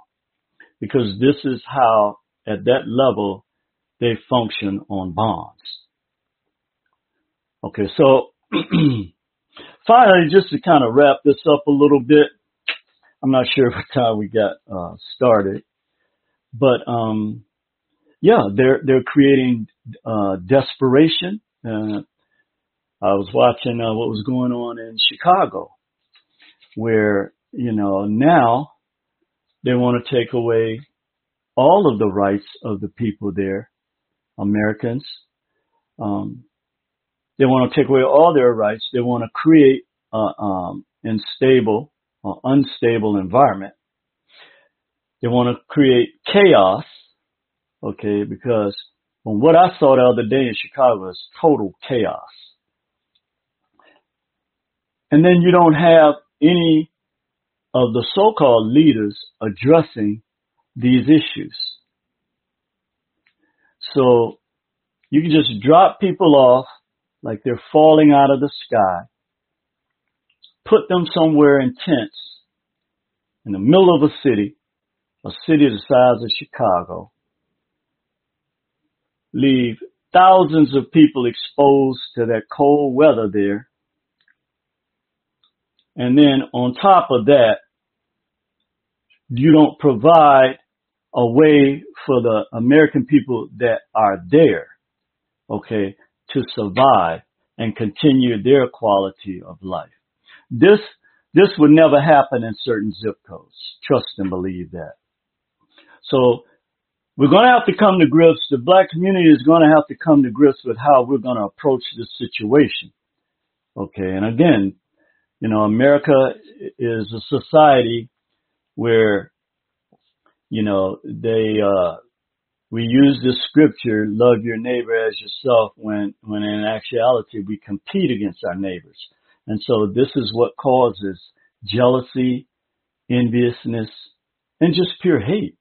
Because this is how, at that level, they function on bonds. Okay, so finally, just to kind of wrap this up a little bit, I'm not sure what time we got uh, started, but um, yeah, they're they're creating uh, desperation. Uh, I was watching uh, what was going on in Chicago, where you know now they want to take away all of the rights of the people there, Americans. Um, they want to take away all their rights. They want to create an um, unstable, uh, unstable environment. They want to create chaos, okay, because from what I saw the other day in Chicago is total chaos. And then you don't have any of the so-called leaders addressing these issues. So you can just drop people off like they're falling out of the sky, put them somewhere in tents in the middle of a city, a city the size of Chicago, leave thousands of people exposed to that cold weather there. And then on top of that, you don't provide a way for the American people that are there, okay, to survive and continue their quality of life. This, this would never happen in certain zip codes. Trust and believe that. So we're going to have to come to grips. The black community is going to have to come to grips with how we're going to approach this situation. Okay. And again, you know, America is a society where, you know, they, uh, we use this scripture, love your neighbor as yourself, when, when in actuality we compete against our neighbors. And so this is what causes jealousy, enviousness, and just pure hate.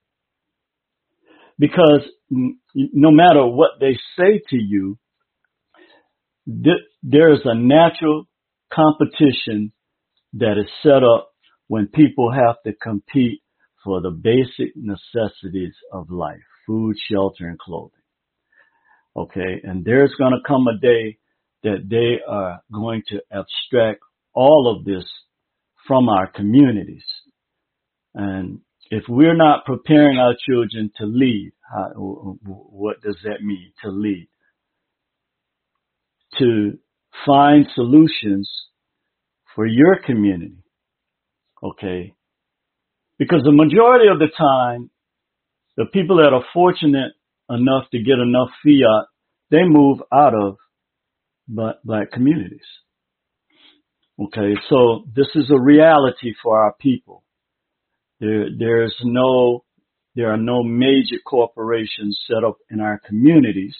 Because no matter what they say to you, there is a natural competition that is set up when people have to compete for the basic necessities of life, food, shelter, and clothing. Okay. And there's going to come a day that they are going to abstract all of this from our communities. And if we're not preparing our children to lead, how, what does that mean to lead? To find solutions for your community. Okay. Because the majority of the time, the people that are fortunate enough to get enough fiat, they move out of black communities. Okay, so this is a reality for our people. There, there's no, there are no major corporations set up in our communities.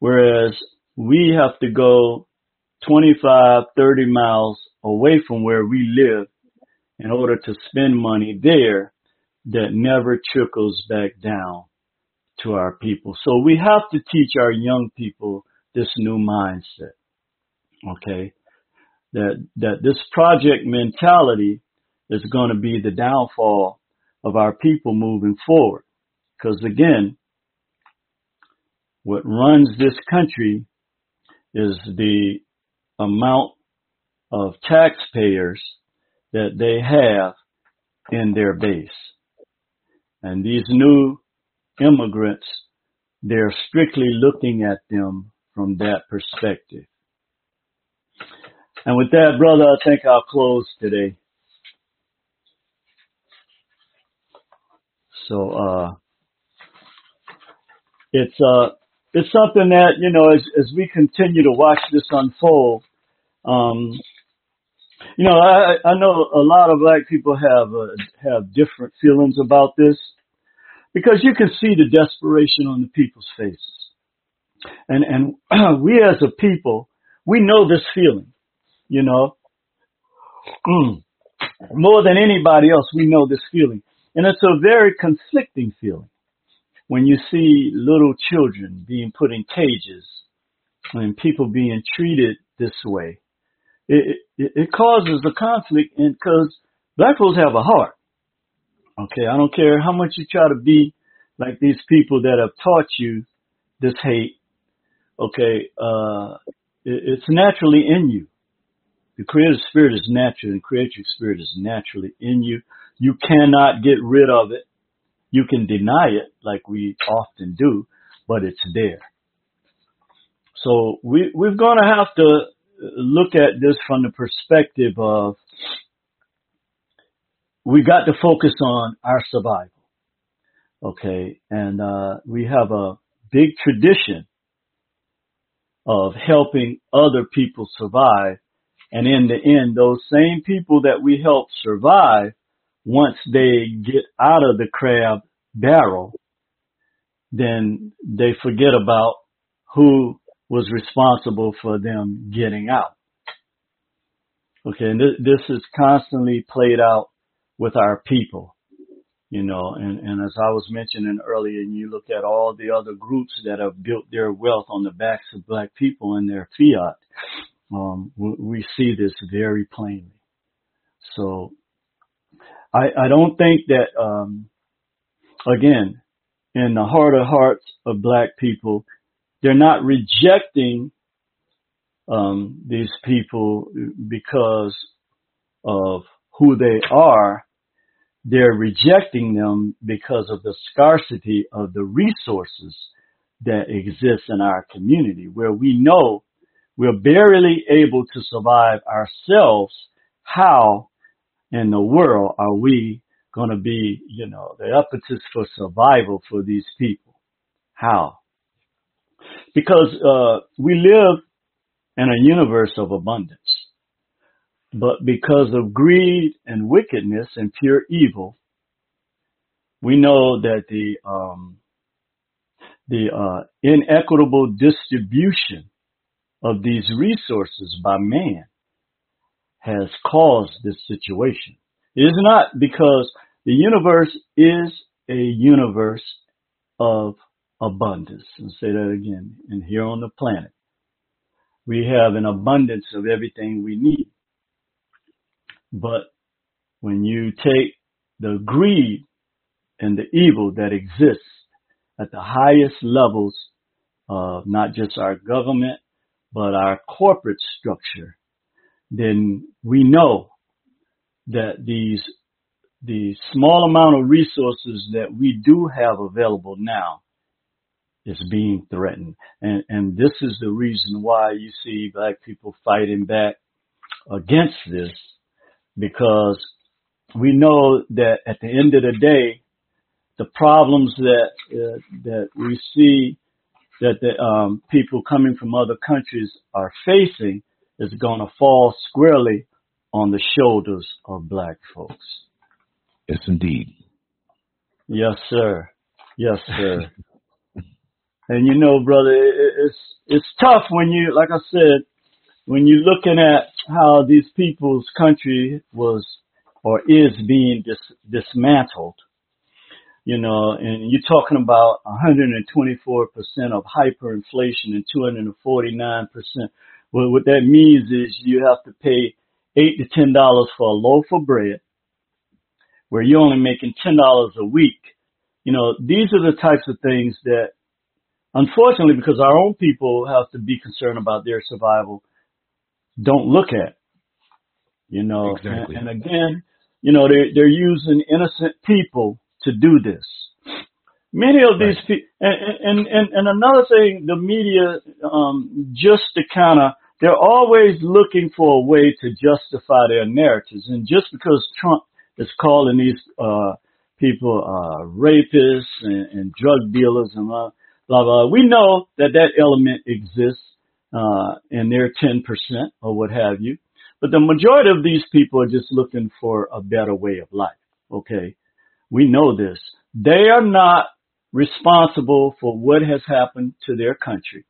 Whereas we have to go 25, 30 miles away from where we live in order to spend money there that never trickles back down to our people. So we have to teach our young people this new mindset. Okay. That, that this project mentality is going to be the downfall of our people moving forward. Cause again, what runs this country is the amount of taxpayers that they have in their base. And these new immigrants, they're strictly looking at them from that perspective. And with that, brother, I think I'll close today. So, uh, it's, uh, it's something that, you know, as, as we continue to watch this unfold, um, you know, I, I know a lot of black people have, uh, have different feelings about this because you can see the desperation on the people's faces. And, and we as a people, we know this feeling, you know, mm. more than anybody else, we know this feeling. And it's a very conflicting feeling when you see little children being put in cages and people being treated this way, it, it, it causes a conflict and because black folks have a heart. Okay. I don't care how much you try to be like these people that have taught you this hate. Okay. Uh, it, it's naturally in you. The creative spirit is natural and creative spirit is naturally in you. You cannot get rid of it. You can deny it like we often do, but it's there. So we, we're going to have to look at this from the perspective of we got to focus on our survival. Okay. And, uh, we have a big tradition of helping other people survive. And in the end, those same people that we help survive once they get out of the crab barrel, then they forget about who was responsible for them getting out. Okay, and th- this is constantly played out with our people, you know, and, and as I was mentioning earlier, and you look at all the other groups that have built their wealth on the backs of black people and their fiat, um, we, see this very plainly. So I, I don't think that, um, again, in the heart of hearts of black people, they're not rejecting um, these people because of who they are. They're rejecting them because of the scarcity of the resources that exist in our community, where we know we're barely able to survive ourselves. How in the world are we going to be, you know, the impetus for survival for these people? How? Because uh, we live in a universe of abundance. But because of greed and wickedness and pure evil, we know that the um, the uh, inequitable distribution of these resources by man has caused this situation. It is not because the universe is a universe of abundance. And say that again. And here on the planet, we have an abundance of everything we need. But when you take the greed and the evil that exists at the highest levels of not just our government, but our corporate structure, then we know that these the small amount of resources that we do have available now is being threatened. And, and this is the reason why you see black people fighting back against this because we know that at the end of the day, the problems that uh, that we see that the um, people coming from other countries are facing is going to fall squarely on the shoulders of black folks. Yes, indeed. Yes, sir. Yes, sir. and you know, brother, it's it's tough when you, like I said, when you're looking at how these people's country was or is being dis- dismantled. You know, and you're talking about 124% of hyperinflation and 249%. Well, what that means is you have to pay eight to ten dollars for a loaf of bread where you're only making $10 a week. You know, these are the types of things that, unfortunately, because our own people have to be concerned about their survival, don't look at. You know, exactly. and, and again, you know, they're, they're using innocent people to do this. Many of these right. people, and, and, and, and another thing, the media, um, just to kind of, they're always looking for a way to justify their narratives. And just because Trump is calling these uh, people uh, rapists and, and drug dealers and blah, blah, blah. We know that that element exists uh, and they're 10% or what have you. But the majority of these people are just looking for a better way of life. Okay. We know this. They are not responsible for what has happened to their country,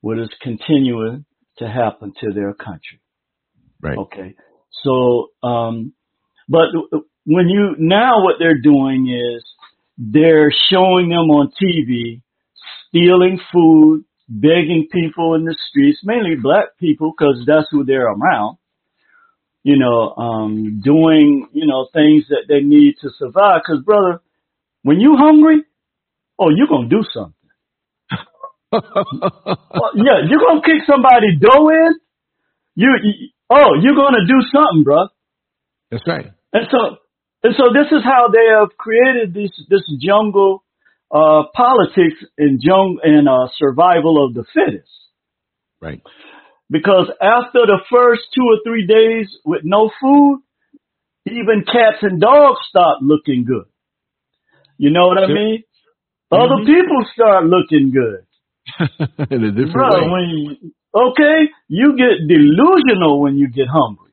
what is continuing to happen to their country. Right. Okay. So, um, but when you, now what they're doing is they're showing them on TV, stealing food, begging people in the streets, mainly black people, cause that's who they're around. You know, um, doing, you know, things that they need to survive. Cause brother, when you hungry, oh, you're gonna do something. well, yeah, you're gonna kick somebody dough in. You, you, oh, you're gonna do something, bro. That's right. And so, and so this is how they have created this, this jungle, uh, politics and jung, and, uh, survival of the fittest. Right. Because after the first two or three days with no food, even cats and dogs start looking good. You know what I mean? Mm-hmm. Other people start looking good. In a different Bro, way. When you, okay, you get delusional when you get hungry.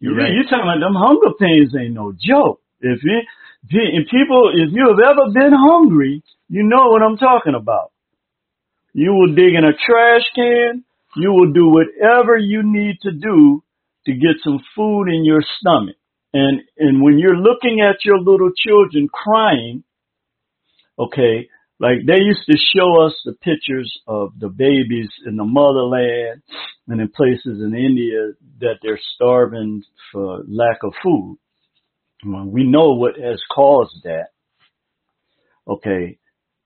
You're you, right. you talking about them hunger pains ain't no joke. If you, if people, if you have ever been hungry, you know what I'm talking about. You will dig in a trash can. You will do whatever you need to do to get some food in your stomach. And, and when you're looking at your little children crying, okay, like they used to show us the pictures of the babies in the motherland and in places in India that they're starving for lack of food. We know what has caused that. Okay.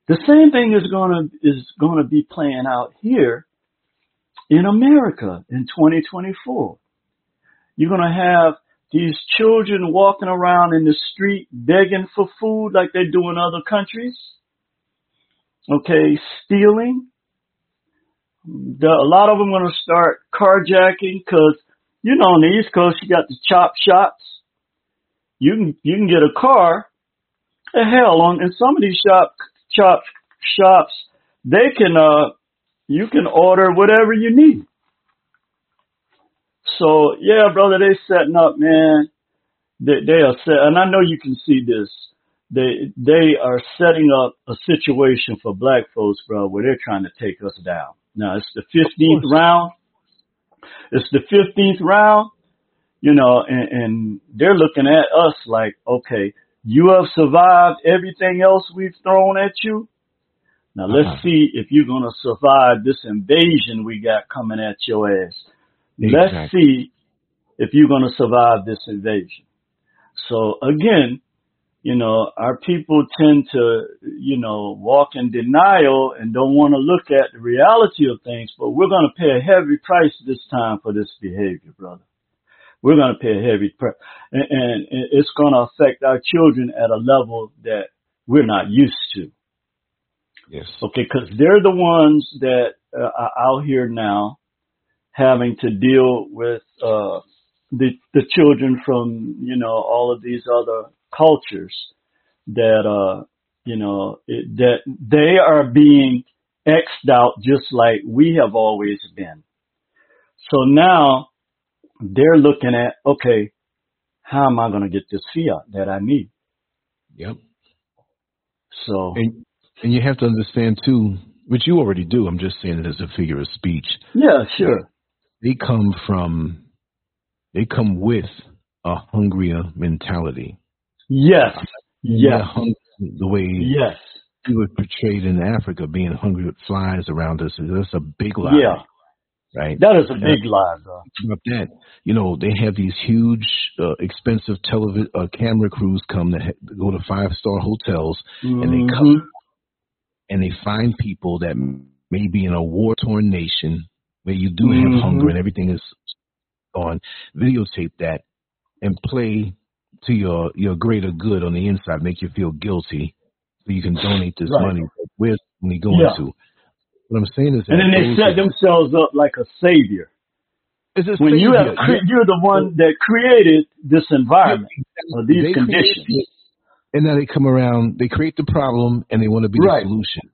The same thing is gonna, is gonna be playing out here in America in 2024. You're gonna have these children walking around in the street begging for food like they do in other countries okay, stealing. The, a lot of them are going to start carjacking because, you know, on the East Coast, you got the chop shops. You can, you can get a car. Hell, on, in some of these shop, chop shops, they can, uh, you can order whatever you need. So yeah, brother, they setting up, man. They, they are set, and I know you can see this they they are setting up a situation for black folks, bro, where they're trying to take us down. Now it's the fifteenth round. It's the fifteenth round, you know, and, and they're looking at us like, okay, you have survived everything else we've thrown at you. Now let's uh-huh. see if you're gonna survive this invasion we got coming at your ass. Exactly. Let's see if you're gonna survive this invasion. So again, you know, our people tend to, you know, walk in denial and don't want to look at the reality of things, but we're going to pay a heavy price this time for this behavior, brother. We're going to pay a heavy price and, and it's going to affect our children at a level that we're not used to. Yes. Okay. Cause they're the ones that uh, are out here now having to deal with, uh, the, the children from, you know, all of these other cultures that uh you know it, that they are being xed out just like we have always been. So now they're looking at okay, how am I going to get this fiat that I need? Yep. So and and you have to understand too, which you already do. I'm just saying it as a figure of speech. Yeah, sure. They come from, they come with a hungrier mentality. Yes. Yes. The way yes. we were portrayed in Africa, being hungry with flies around us, that's a big lie. Yeah. Right. That is a big lie, though. About that, you know, they have these huge, uh, expensive television uh, camera crews come to ha- go to five star hotels, mm-hmm. and they come and they find people that may be in a war torn nation where you do mm-hmm. have hunger and everything is on, videotape that and play to your your greater good on the inside, make you feel guilty, so you can donate this right. money. Where's money going yeah. to? What I'm saying is, and then they set themselves up like a savior. It's a when savior. you have cre- you're the one that created this environment or these they conditions, it, and now they come around, they create the problem, and they want to be right. the solution.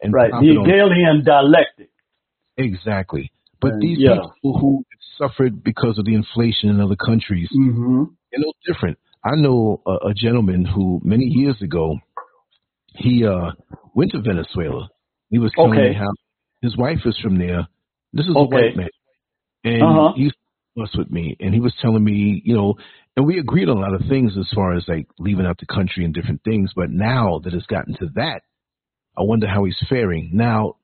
And right, the Hegelian dialectic. Exactly. But and, these yeah. people who suffered because of the inflation in other countries, mm-hmm. they're no different. I know a, a gentleman who many years ago he uh went to Venezuela. He was telling okay. me how his wife is from there. This is okay. a white man, and uh-huh. he was with me, and he was telling me, you know, and we agreed on a lot of things as far as like leaving out the country and different things. But now that it's gotten to that, I wonder how he's faring. Now,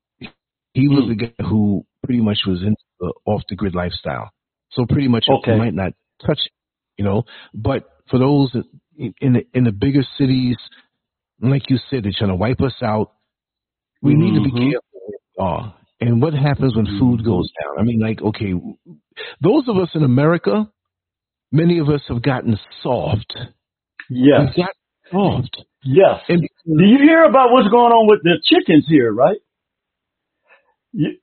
he was mm. a guy who pretty much was into the off the grid lifestyle, so pretty much okay. he might not touch, it, you know, but for those in the, in the bigger cities, like you said, they're trying to wipe us out. We mm-hmm. need to be careful. Uh, and what happens when mm-hmm. food goes down? I mean, like, okay, those of us in America, many of us have gotten soft. Yes. Got soft. Yes. And do you hear about what's going on with the chickens here, right? You,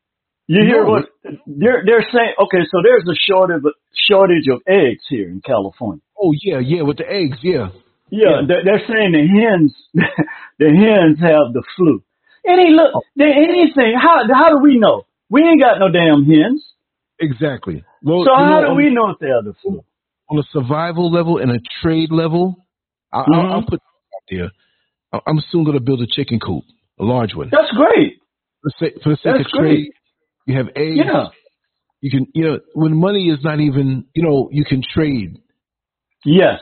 you hear no. what they're they're saying? Okay, so there's a shortage shortage of eggs here in California. Oh yeah, yeah, with the eggs, yeah. Yeah, they're, they're saying the hens the hens have the flu. Any look, Oh. they, anything. How how do we know? We ain't got no damn hens. Exactly. Well, So how know, do we know if they have the on a survival level and a trade level, I, Mhm. I'll, I'll put it out there. I'm soon going to build a chicken coop, a large one. That's great. For, sa- for the sake That's of trade, great. you have eggs. Yeah. You can, you know, when money is not even, you know, you can trade Yes.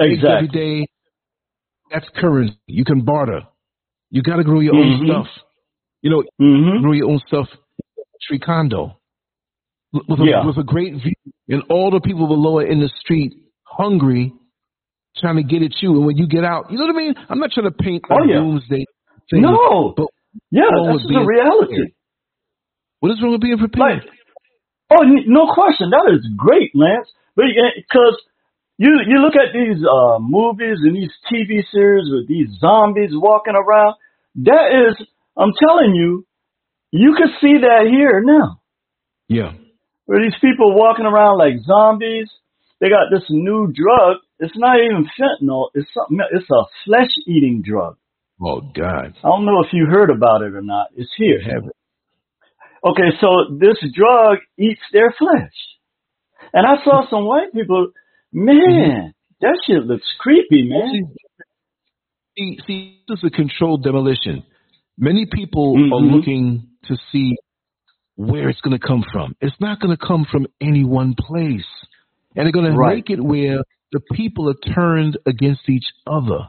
eggs every Exactly. day. That's currency. You can barter. You got to grow your own Mhm. stuff. You know, hmm grow your own stuff. Tree condo with a, Yeah. with a great view, and all the people below it in the street hungry, trying to get at you. And when you get out, you know what I mean. I'm not trying to paint a Oh, yeah. doomsday thing. No. but Yeah, this is the reality. prepared? what is wrong with being prepared? Like, oh, no question. That is great, Lance. Because you you look at these uh, movies and these TV series with these zombies walking around, that is, I'm telling you, you can see that here now. yeah, Where these people walking around like zombies. They got this new drug. It's not even fentanyl. It's something. It's a flesh eating drug. oh God, I don't know if you heard about it or not. It's here. have it. Okay, so this drug eats their flesh. And I saw some white people, man, that shit looks creepy, man. See, see, this is a controlled demolition. Many people are Mhm. looking to see where it's going to come from. It's not going to come from any one place. And they're going to Right. make it where the people are turned against each other.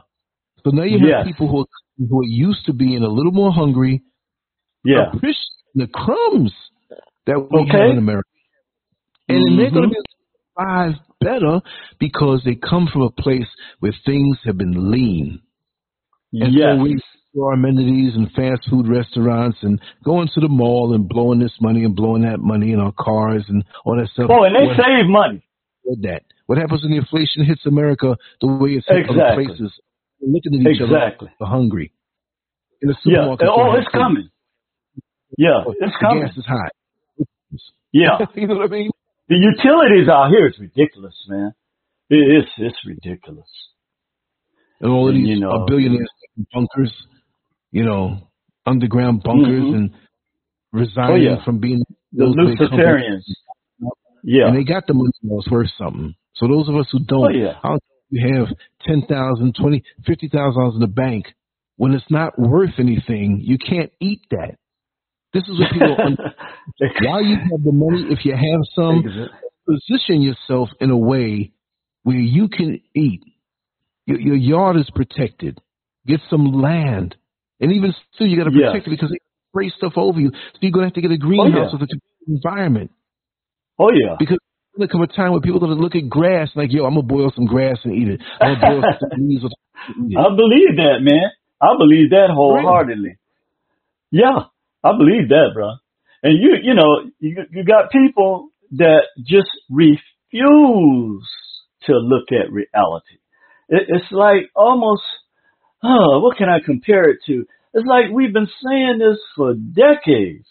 So now you have Yes. people who are, who are used to being a little more hungry, Yeah. appreciate the crumbs that we Okay. have in America. And they're going to be to survive better because they come from a place where things have been lean. And yes. so we to our amenities and fast food restaurants and going to the mall and blowing this money and blowing that money in our cars and all that stuff. Oh, and they what, save money. That. What happens when the inflation hits America the way it's hit exactly. other places? We're looking at each exactly. other hungry. In the Yeah. supermarket. Oh, it's coming. Yeah, oh, it's the coming. gas is hot. Yeah. you know what I mean? The utilities out here is ridiculous, man. It is. It's ridiculous. And all of And, these you know- uh, billionaires in bunkers, you know, underground bunkers Mhm. and resigning Oh, yeah. from being The. Luciferians. Yeah. And they got the money that was worth something. So those of us who don't, Oh, yeah. how you have ten thousand, twenty, fifty thousand dollars in the bank when it's not worth anything, you can't eat that. This is what people. While you have the money, if you have some, position yourself in a way where you can eat. Your, your yard is protected. Get some land, and even still, you got to protect it because they spray stuff over you. So you're gonna have to get a oh, greenhouse yeah. with a environment oh yeah. because there's gonna come a time where people are gonna look at grass like, yo, I'm gonna boil some grass and eat it. I'm gonna boil some leaves and eat it. I believe that, man. I believe that wholeheartedly. Yeah, I believe that, bro. And you, you know, you you got people that just refuse to look at reality. It, it's like almost, oh, what can I compare it to? It's like we've been saying this for decades.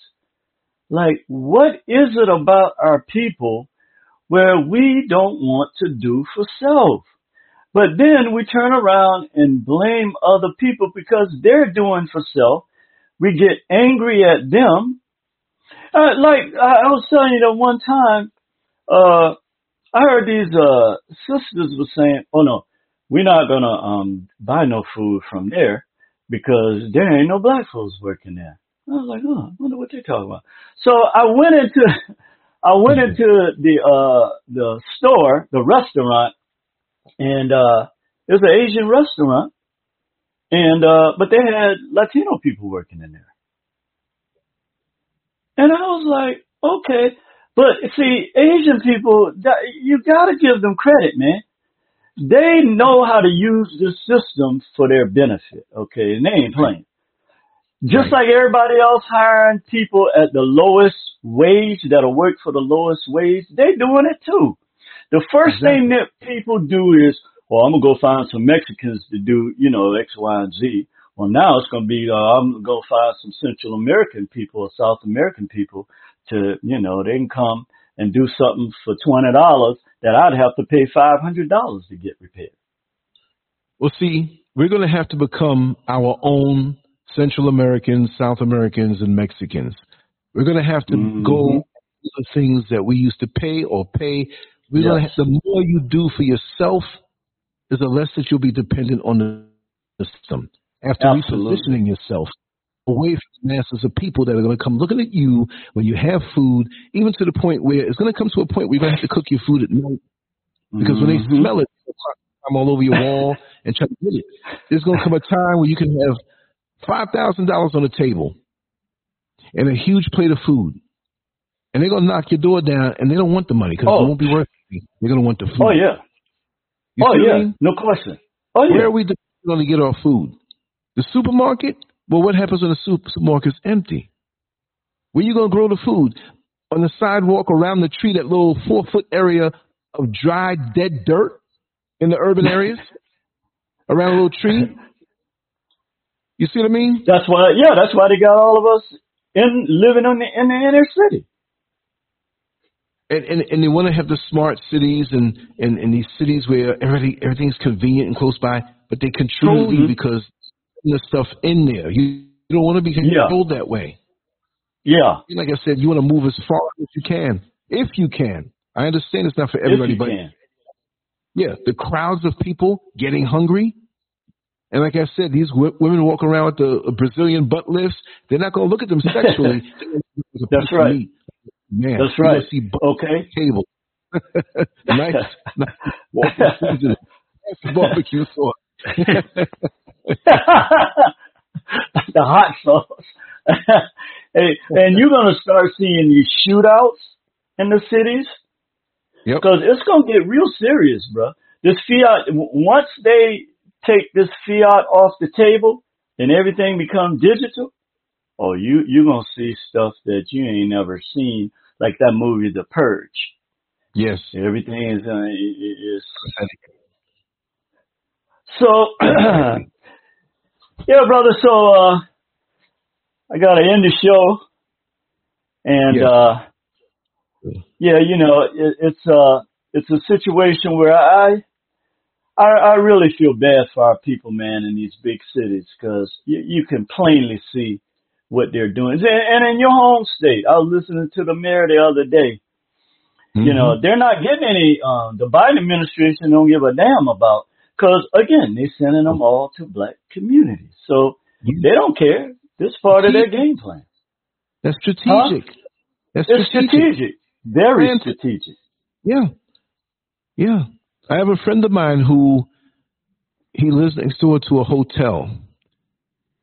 Like, what is it about our people where we don't want to do for self? But then we turn around and blame other people because they're doing for self. We get angry at them. Uh, like I, was telling you that one time, uh, I heard these uh, sisters were saying, "Oh no, we're not gonna um, buy no food from there because there ain't no black folks working there." I was like, "Oh, I wonder what they're talking about." So I went into, I went into the uh, the store, the restaurant, and uh it was an Asian restaurant and uh but they had Latino people working in there. And I was like, okay, but see, Asian people, you got to give them credit, man. They know how to use the system for their benefit, okay? And they ain't playing. Just like everybody else hiring people at the lowest wage that'll work for the lowest wage, they doing it too. The first thing that people do is, well, I'm gonna go find some Mexicans to do, you know, X, Y, and Z. Well, now it's gonna be, uh, I'm gonna go find some Central American people or South American people to, you know, they can come and do something for twenty dollars that I'd have to pay five hundred dollars to get repaired. Well, see, we're going to have to become our own Central Americans, South Americans, and Mexicans. We're going to have to Mhm. go the things that we used to pay or pay. We're going to have, the more you do for yourself, is the less that you'll be dependent on the system. After Absolutely. repositioning yourself away from the masses of people that are going to come looking at you when you have food, even to the point where it's going to come to a point where you're going to have to cook your food at night because when they Mhm. smell it, climb all over your wall and try to get it. There's going to come a time where you can have five thousand dollars on the table and a huge plate of food, and they're going to knock your door down, and they don't want the money because Oh. it won't be worth it. They're going to want the food. Oh yeah. You oh see what I yeah. mean? No question. Oh yeah. Where are we going to get our food? The supermarket? Well, what happens when the super- supermarket's empty? Where you going to grow the food? On the sidewalk around the tree, that little four foot area of dry, dead dirt in the urban areas? around a little tree? You see what I mean? That's why, yeah, that's why they got all of us in living in the in the inner city. And, and, and they want to have the smart cities and, and, and these cities where everything, everything's convenient and close by, but they control you Mhm. because the stuff in there. You, you don't want to be Yeah. controlled that way. Yeah, like I said, you want to move as far as you can, if you can. I understand it's not for everybody, you but can. yeah, the crowds of people getting hungry. And like I said, these w- women walking around with the Brazilian butt lifts, they're not going to look at them sexually. They're gonna look at the That's right. Man, That's right. See Okay. table. nice, nice. Barbecue sauce. the hot sauce. hey, and you're gonna start seeing these shootouts in the cities. Yep. Because it's gonna get real serious, bro. This fiat, once they take this fiat off the table and everything becomes digital, oh, you you're gonna see stuff that you ain't never seen, like that movie, The Purge. Yes. Everything is uh, is so. yeah, brother. So uh, I gotta end the show, and Yes. uh, yeah, you know, it, it's uh, it's a situation where I, I, I really feel bad for our people, man, in these big cities, because you, you can plainly see what they're doing. And, in your home state, I was listening to the mayor the other day. You know, they're not getting any. Um, the Biden administration don't give a damn about because again, they're sending them all to black communities, so they don't care. This part of their game plan. That's strategic. That's It's strategic, very And- strategic. Yeah. Yeah. I have a friend of mine who he lives next door to a hotel.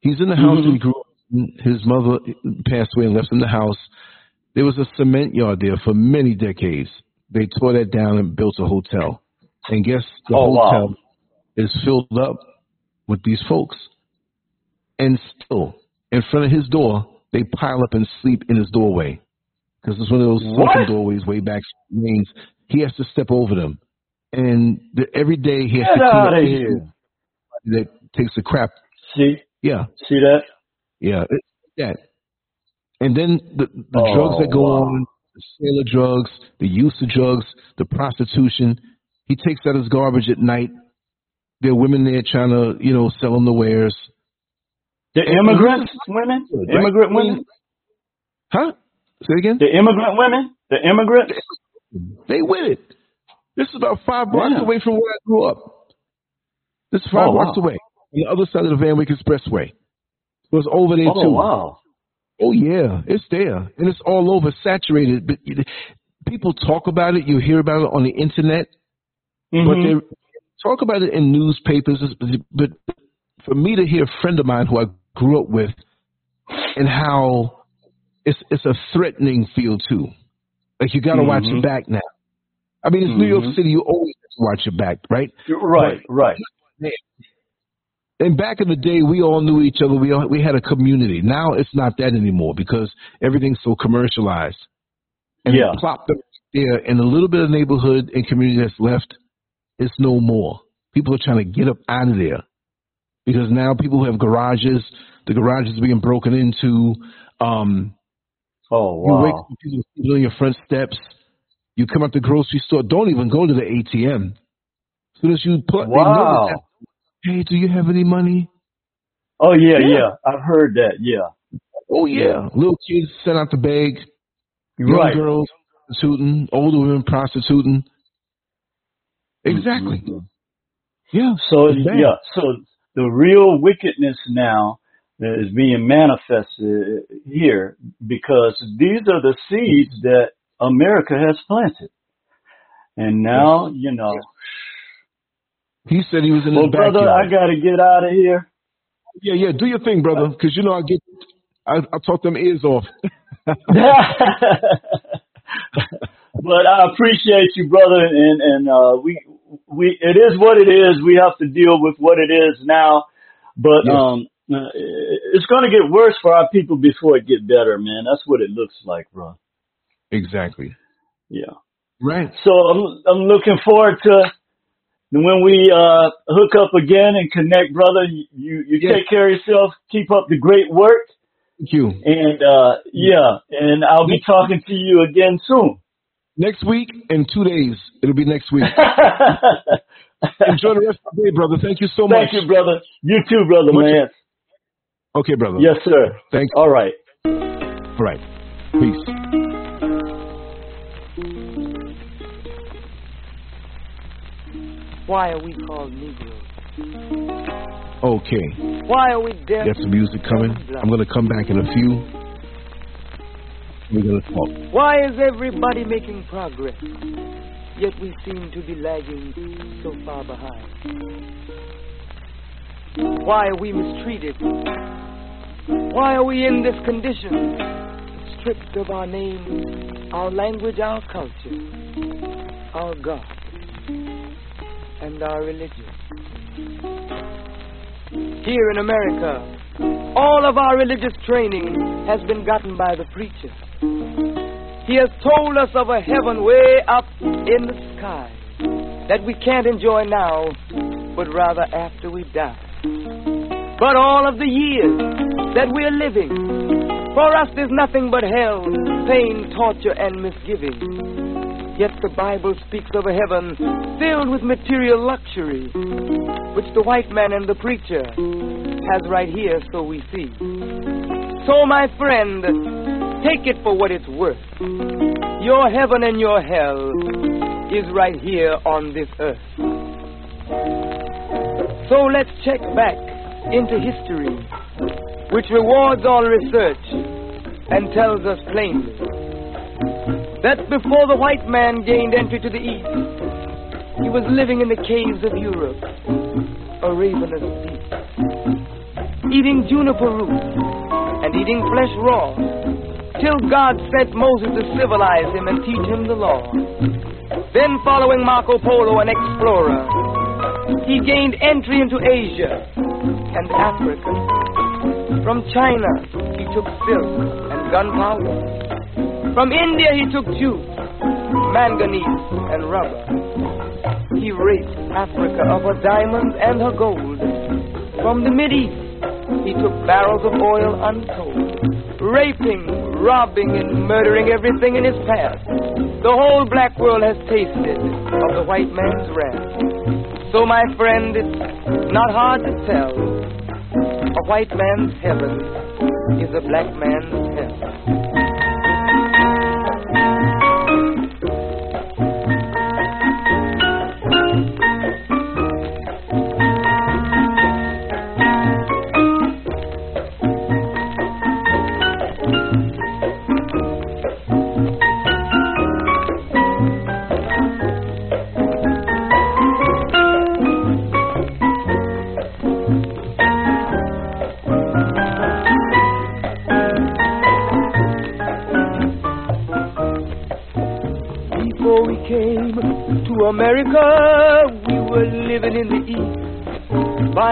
He's in the house that he grew. His mother passed away and left him the house. There was a cement yard there for many decades. They tore that down and built a hotel. And guess the Oh, wow. hotel is filled up with these folks. And still, in front of his door, they pile up and sleep in his doorway. Because it's one of those sunken doorways way back lanes. He has to step over them. And the, every day he has Get to out up of here! that takes a crap. See, Yeah, see that? Yeah, that. And then the, the Oh, drugs that go wow. on, the sale of drugs, the use of drugs, the prostitution. He takes out his garbage at night. There are women there trying to, you know, sell him the wares. The immigrant women, Right? immigrant women, Huh? Say it again? the immigrant women, the immigrants. They with it. This is about five blocks Yeah. away from where I grew up. This is five Oh, blocks wow. away. On the other side of the Van Wyck Expressway. Was over there Oh too. wow! Oh yeah, it's there, and it's all over, saturated. But people talk about it. You hear about it on the internet, but Mhm. they talk about it in newspapers. But for me to hear a friend of mine who I grew up with, and how it's it's a threatening feel too. Like you got to watch Mhm. your back now. I mean, it's New York Mhm. City. You always have to watch your back, right? Right, right. And back in the day, we all knew each other. We all, we had a community. Now it's not that anymore because everything's so commercialized. And Yeah. it plopped there, and a little bit of neighborhood and community that's left, it's no more. People are trying to get up out of there because now people who have garages, the garages are being broken into. Um, Oh you wake up, people on your front steps. You come out the grocery store. Don't even go to the ATM. As soon as you put, Wow! Hey, do you have any money? Oh yeah, Yeah. yeah. I've heard that. Yeah. Oh yeah, little kids send out the bag. Young Right. girls prostituting, older women prostituting. Exactly. Mhm. Yeah. So yeah, so the real wickedness now is being manifested here because these are the seeds that America has planted, and now you know. He said he was in Well, his brother, backyard. I gotta get out of here. yeah, yeah. Do your thing, brother, because you know I get. I, I talk them ears off. but I appreciate you, brother, and and uh, we we it is what it is. We have to deal with what it is now, but Yes. um, uh, it's going to get worse for our people before it get better, man. That's what it looks like, bro. exactly. Yeah. Right. So I'm I'm looking forward to when we uh hook up again and connect, brother. You you, you Yeah. take care of yourself. Keep up the great work, Thank you. and uh yeah, and I'll be talking to you again soon. Next week in two days. It'll be next week. Enjoy the rest of the day, brother. Thank you so much. Thank you, brother. You too, brother, Much- man. Okay, brother. Yes, sir. Thanks. All right. All right. Peace. Why are we called Negroes? Okay. Why are we deaf? Got some music coming. I'm gonna come back in a few. We're gonna talk. Why is everybody making progress? Yet we seem to be lagging so far behind. Why are we mistreated? Why are we in this condition? Stripped of our name, our language, our culture. our God and our religion. Here in America, all of our religious training has been gotten by the preacher. He has told us of a heaven way up in the sky that we can't enjoy now, but rather after we die. But all of the years that we're living, for us there's nothing but hell, pain, torture, and misgiving. Yet the Bible speaks of a heaven filled with material luxury, which the white man and the preacher has right here, so we see. So, my friend, take it for what it's worth. Your heaven and your hell is right here on this earth. So let's check back into history, which rewards all research and tells us plainly that before the white man gained entry to the East, he was living in the caves of Europe, a ravenous beast, eating juniper roots and eating flesh raw, till God sent Moses to civilize him and teach him the law. Then, following Marco Polo, an explorer, he gained entry into Asia and Africa. From China, he took silk and gunpowder. From India, he took jute, manganese, and rubber. He raped Africa of her diamonds and her gold. From the Mideast, he took barrels of oil untold, raping, robbing, and murdering everything in his path. The whole black world has tasted of the white man's wrath. So, my friend, it's not hard to tell. A white man's heaven is a black man's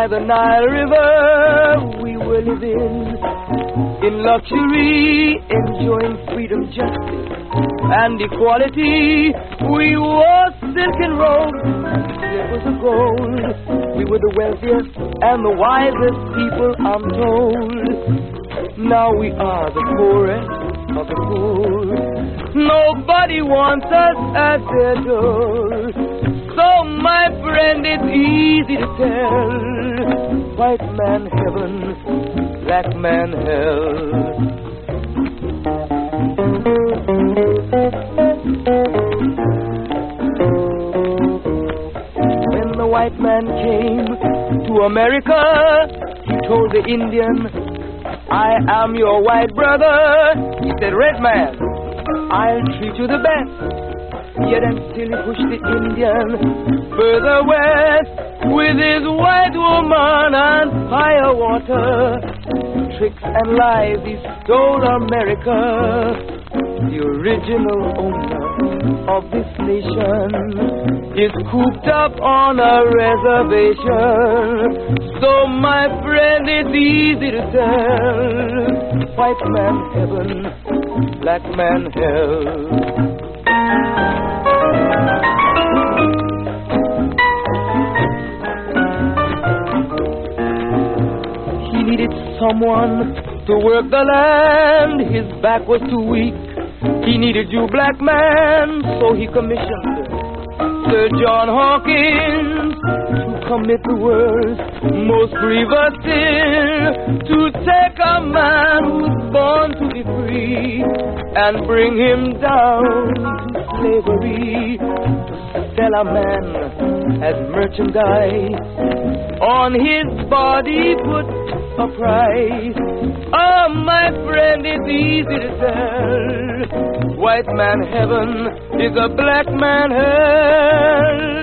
By the Nile River, we were living in luxury, enjoying freedom, justice, and equality. We wore silken robes slivers of gold. We were the wealthiest and the wisest people, I'm told. Now we are the poorest of the poor. Nobody wants us at their door. So, my friend, it's easy to tell. White man heaven, black man hell. When the white man came to America, he told the Indian, I am your white brother. He said, Red man, I'll treat you the best. Yet until he pushed the Indian further west with his white woman and firewater. Tricks and lies he stole America. The original owner of this nation is cooped up on a reservation. So, my friend, it's easy to tell. White man heaven, black man hell. Someone to work the land. His back was too weak. He needed you, black man, so he commissioned Sir John Hawkins to commit the worst, most grievous sin. To take a man who's born to be free and bring him down to slavery. Sell a man as merchandise. On his body put a price. Oh, my friend, it's easy to tell. White man heaven is a black man hell.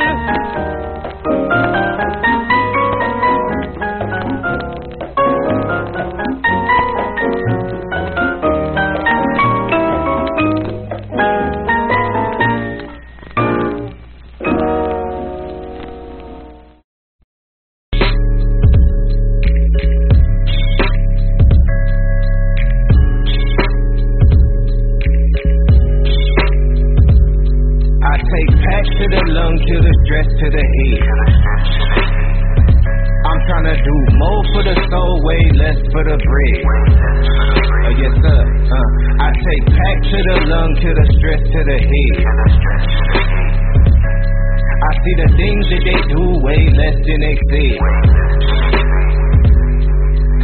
The head. I see the things that they do way less than they say.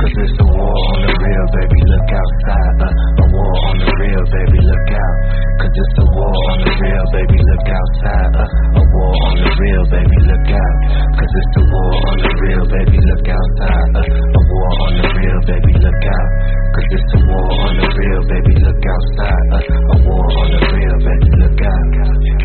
Cause it's a war on the real, baby, look outside. Uh, a war on the real, baby, look out. Cause it's a war on the real, baby, look outside. Uh, a war on the real, baby, look out. Cause it's a war on the real, baby, look outside. Uh, a war on the real, baby, look out. Cause it's a war on the real, baby, look outside. Uh, a war on the real, baby, look out.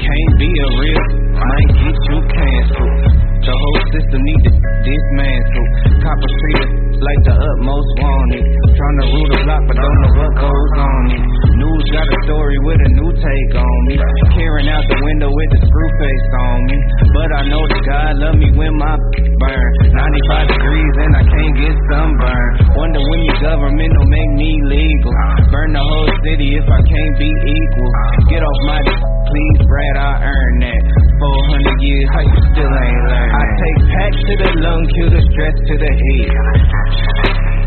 Can't be a real, might get you canceled. The whole system need to dismantle. Copper treated like the utmost wanted. Trying to rule the block, but don't know what goes on it. News got a story with a new take on me. Peering out the window with the screw face on me. But I know that God love me when my burn. 95 degrees and I can't get sunburn. Wonder when your government will make me legal. Burn the whole city if I can't be equal. Get off my please, Brad, I earned that. 400 years, I still ain't learned I take pack to the lung, kill the stress to the head.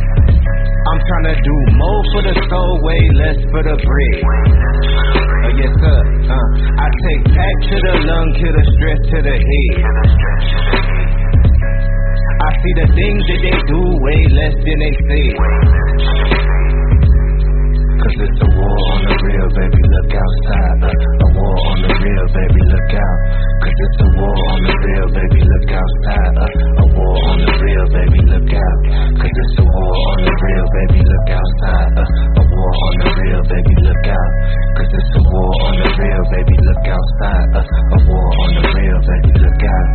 I'm trying to do more for the soul, way less for the bread. Uh, yes, sir. Uh, I take pack to the lung, kill the stress to the head. I see the things that they do way less than they say. Cause it's a war on the real, baby, look outside. Uh, a war on the real, baby, look out. Cause it's a war on the real, baby, look outside. Uh, a war on the real, baby, look out. Cause it's a war on the real, baby, look outside. Uh, a war on the real, baby, look out. Cause it's a war on the real, baby, look outside. Uh, a war on the real, baby, look out.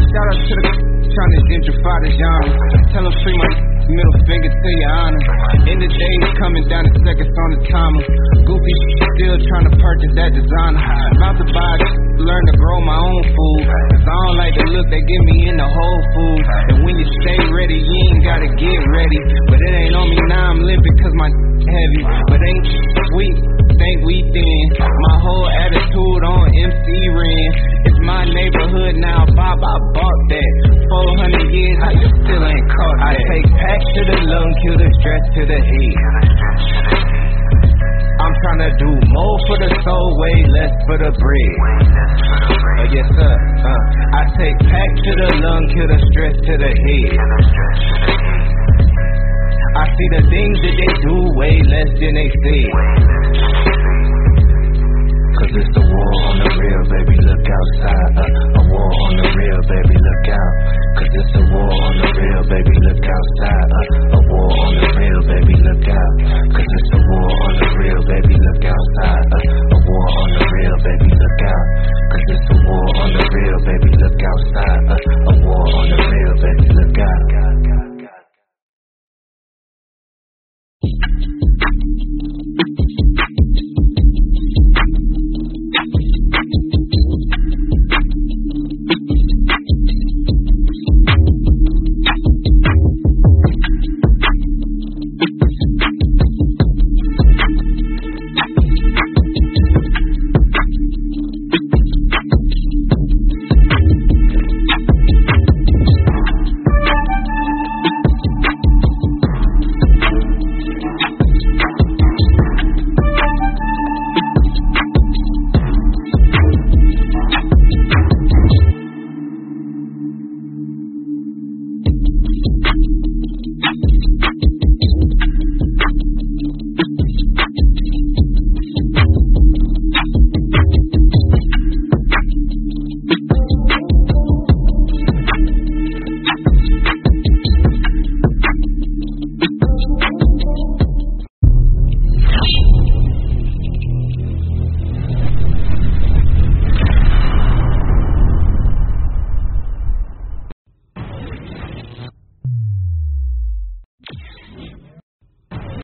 Shout out to the trying to gentrify the genre. Tell them free my middle finger to your honor. In the days coming down the seconds on the timer. Goofy still trying to purchase that designer. About to buy, learn to grow my own food. Cause I don't like the look they give me in the whole food. And when you stay ready, you ain't gotta get ready. But it ain't on me now, I'm limping cause my heavy. But ain't sweet, think we thin. My whole attitude on MC Ren. It's my neighborhood now, Bob, I bought that. 400 years, how you still ain't caught that? I take pack to the lung, kill the stress to the head. I'm trying to do more for the soul, way less for the bread. Uh, yes, sir. Uh, I take pack to the lung, kill the stress to the head. I see the things that they do way less than they say. Cause it's the war on the real, baby, look outside. Uh, a war on the real, baby, look out. Cause it's the war on the real, baby, look outside. Uh, a war on the real, baby, look out. Cause it's the war on the real, baby, look outside. Uh, a war on the real, baby, look out. Cause it's the war on the real, baby, look outside. Uh, a war on the real, baby, look out.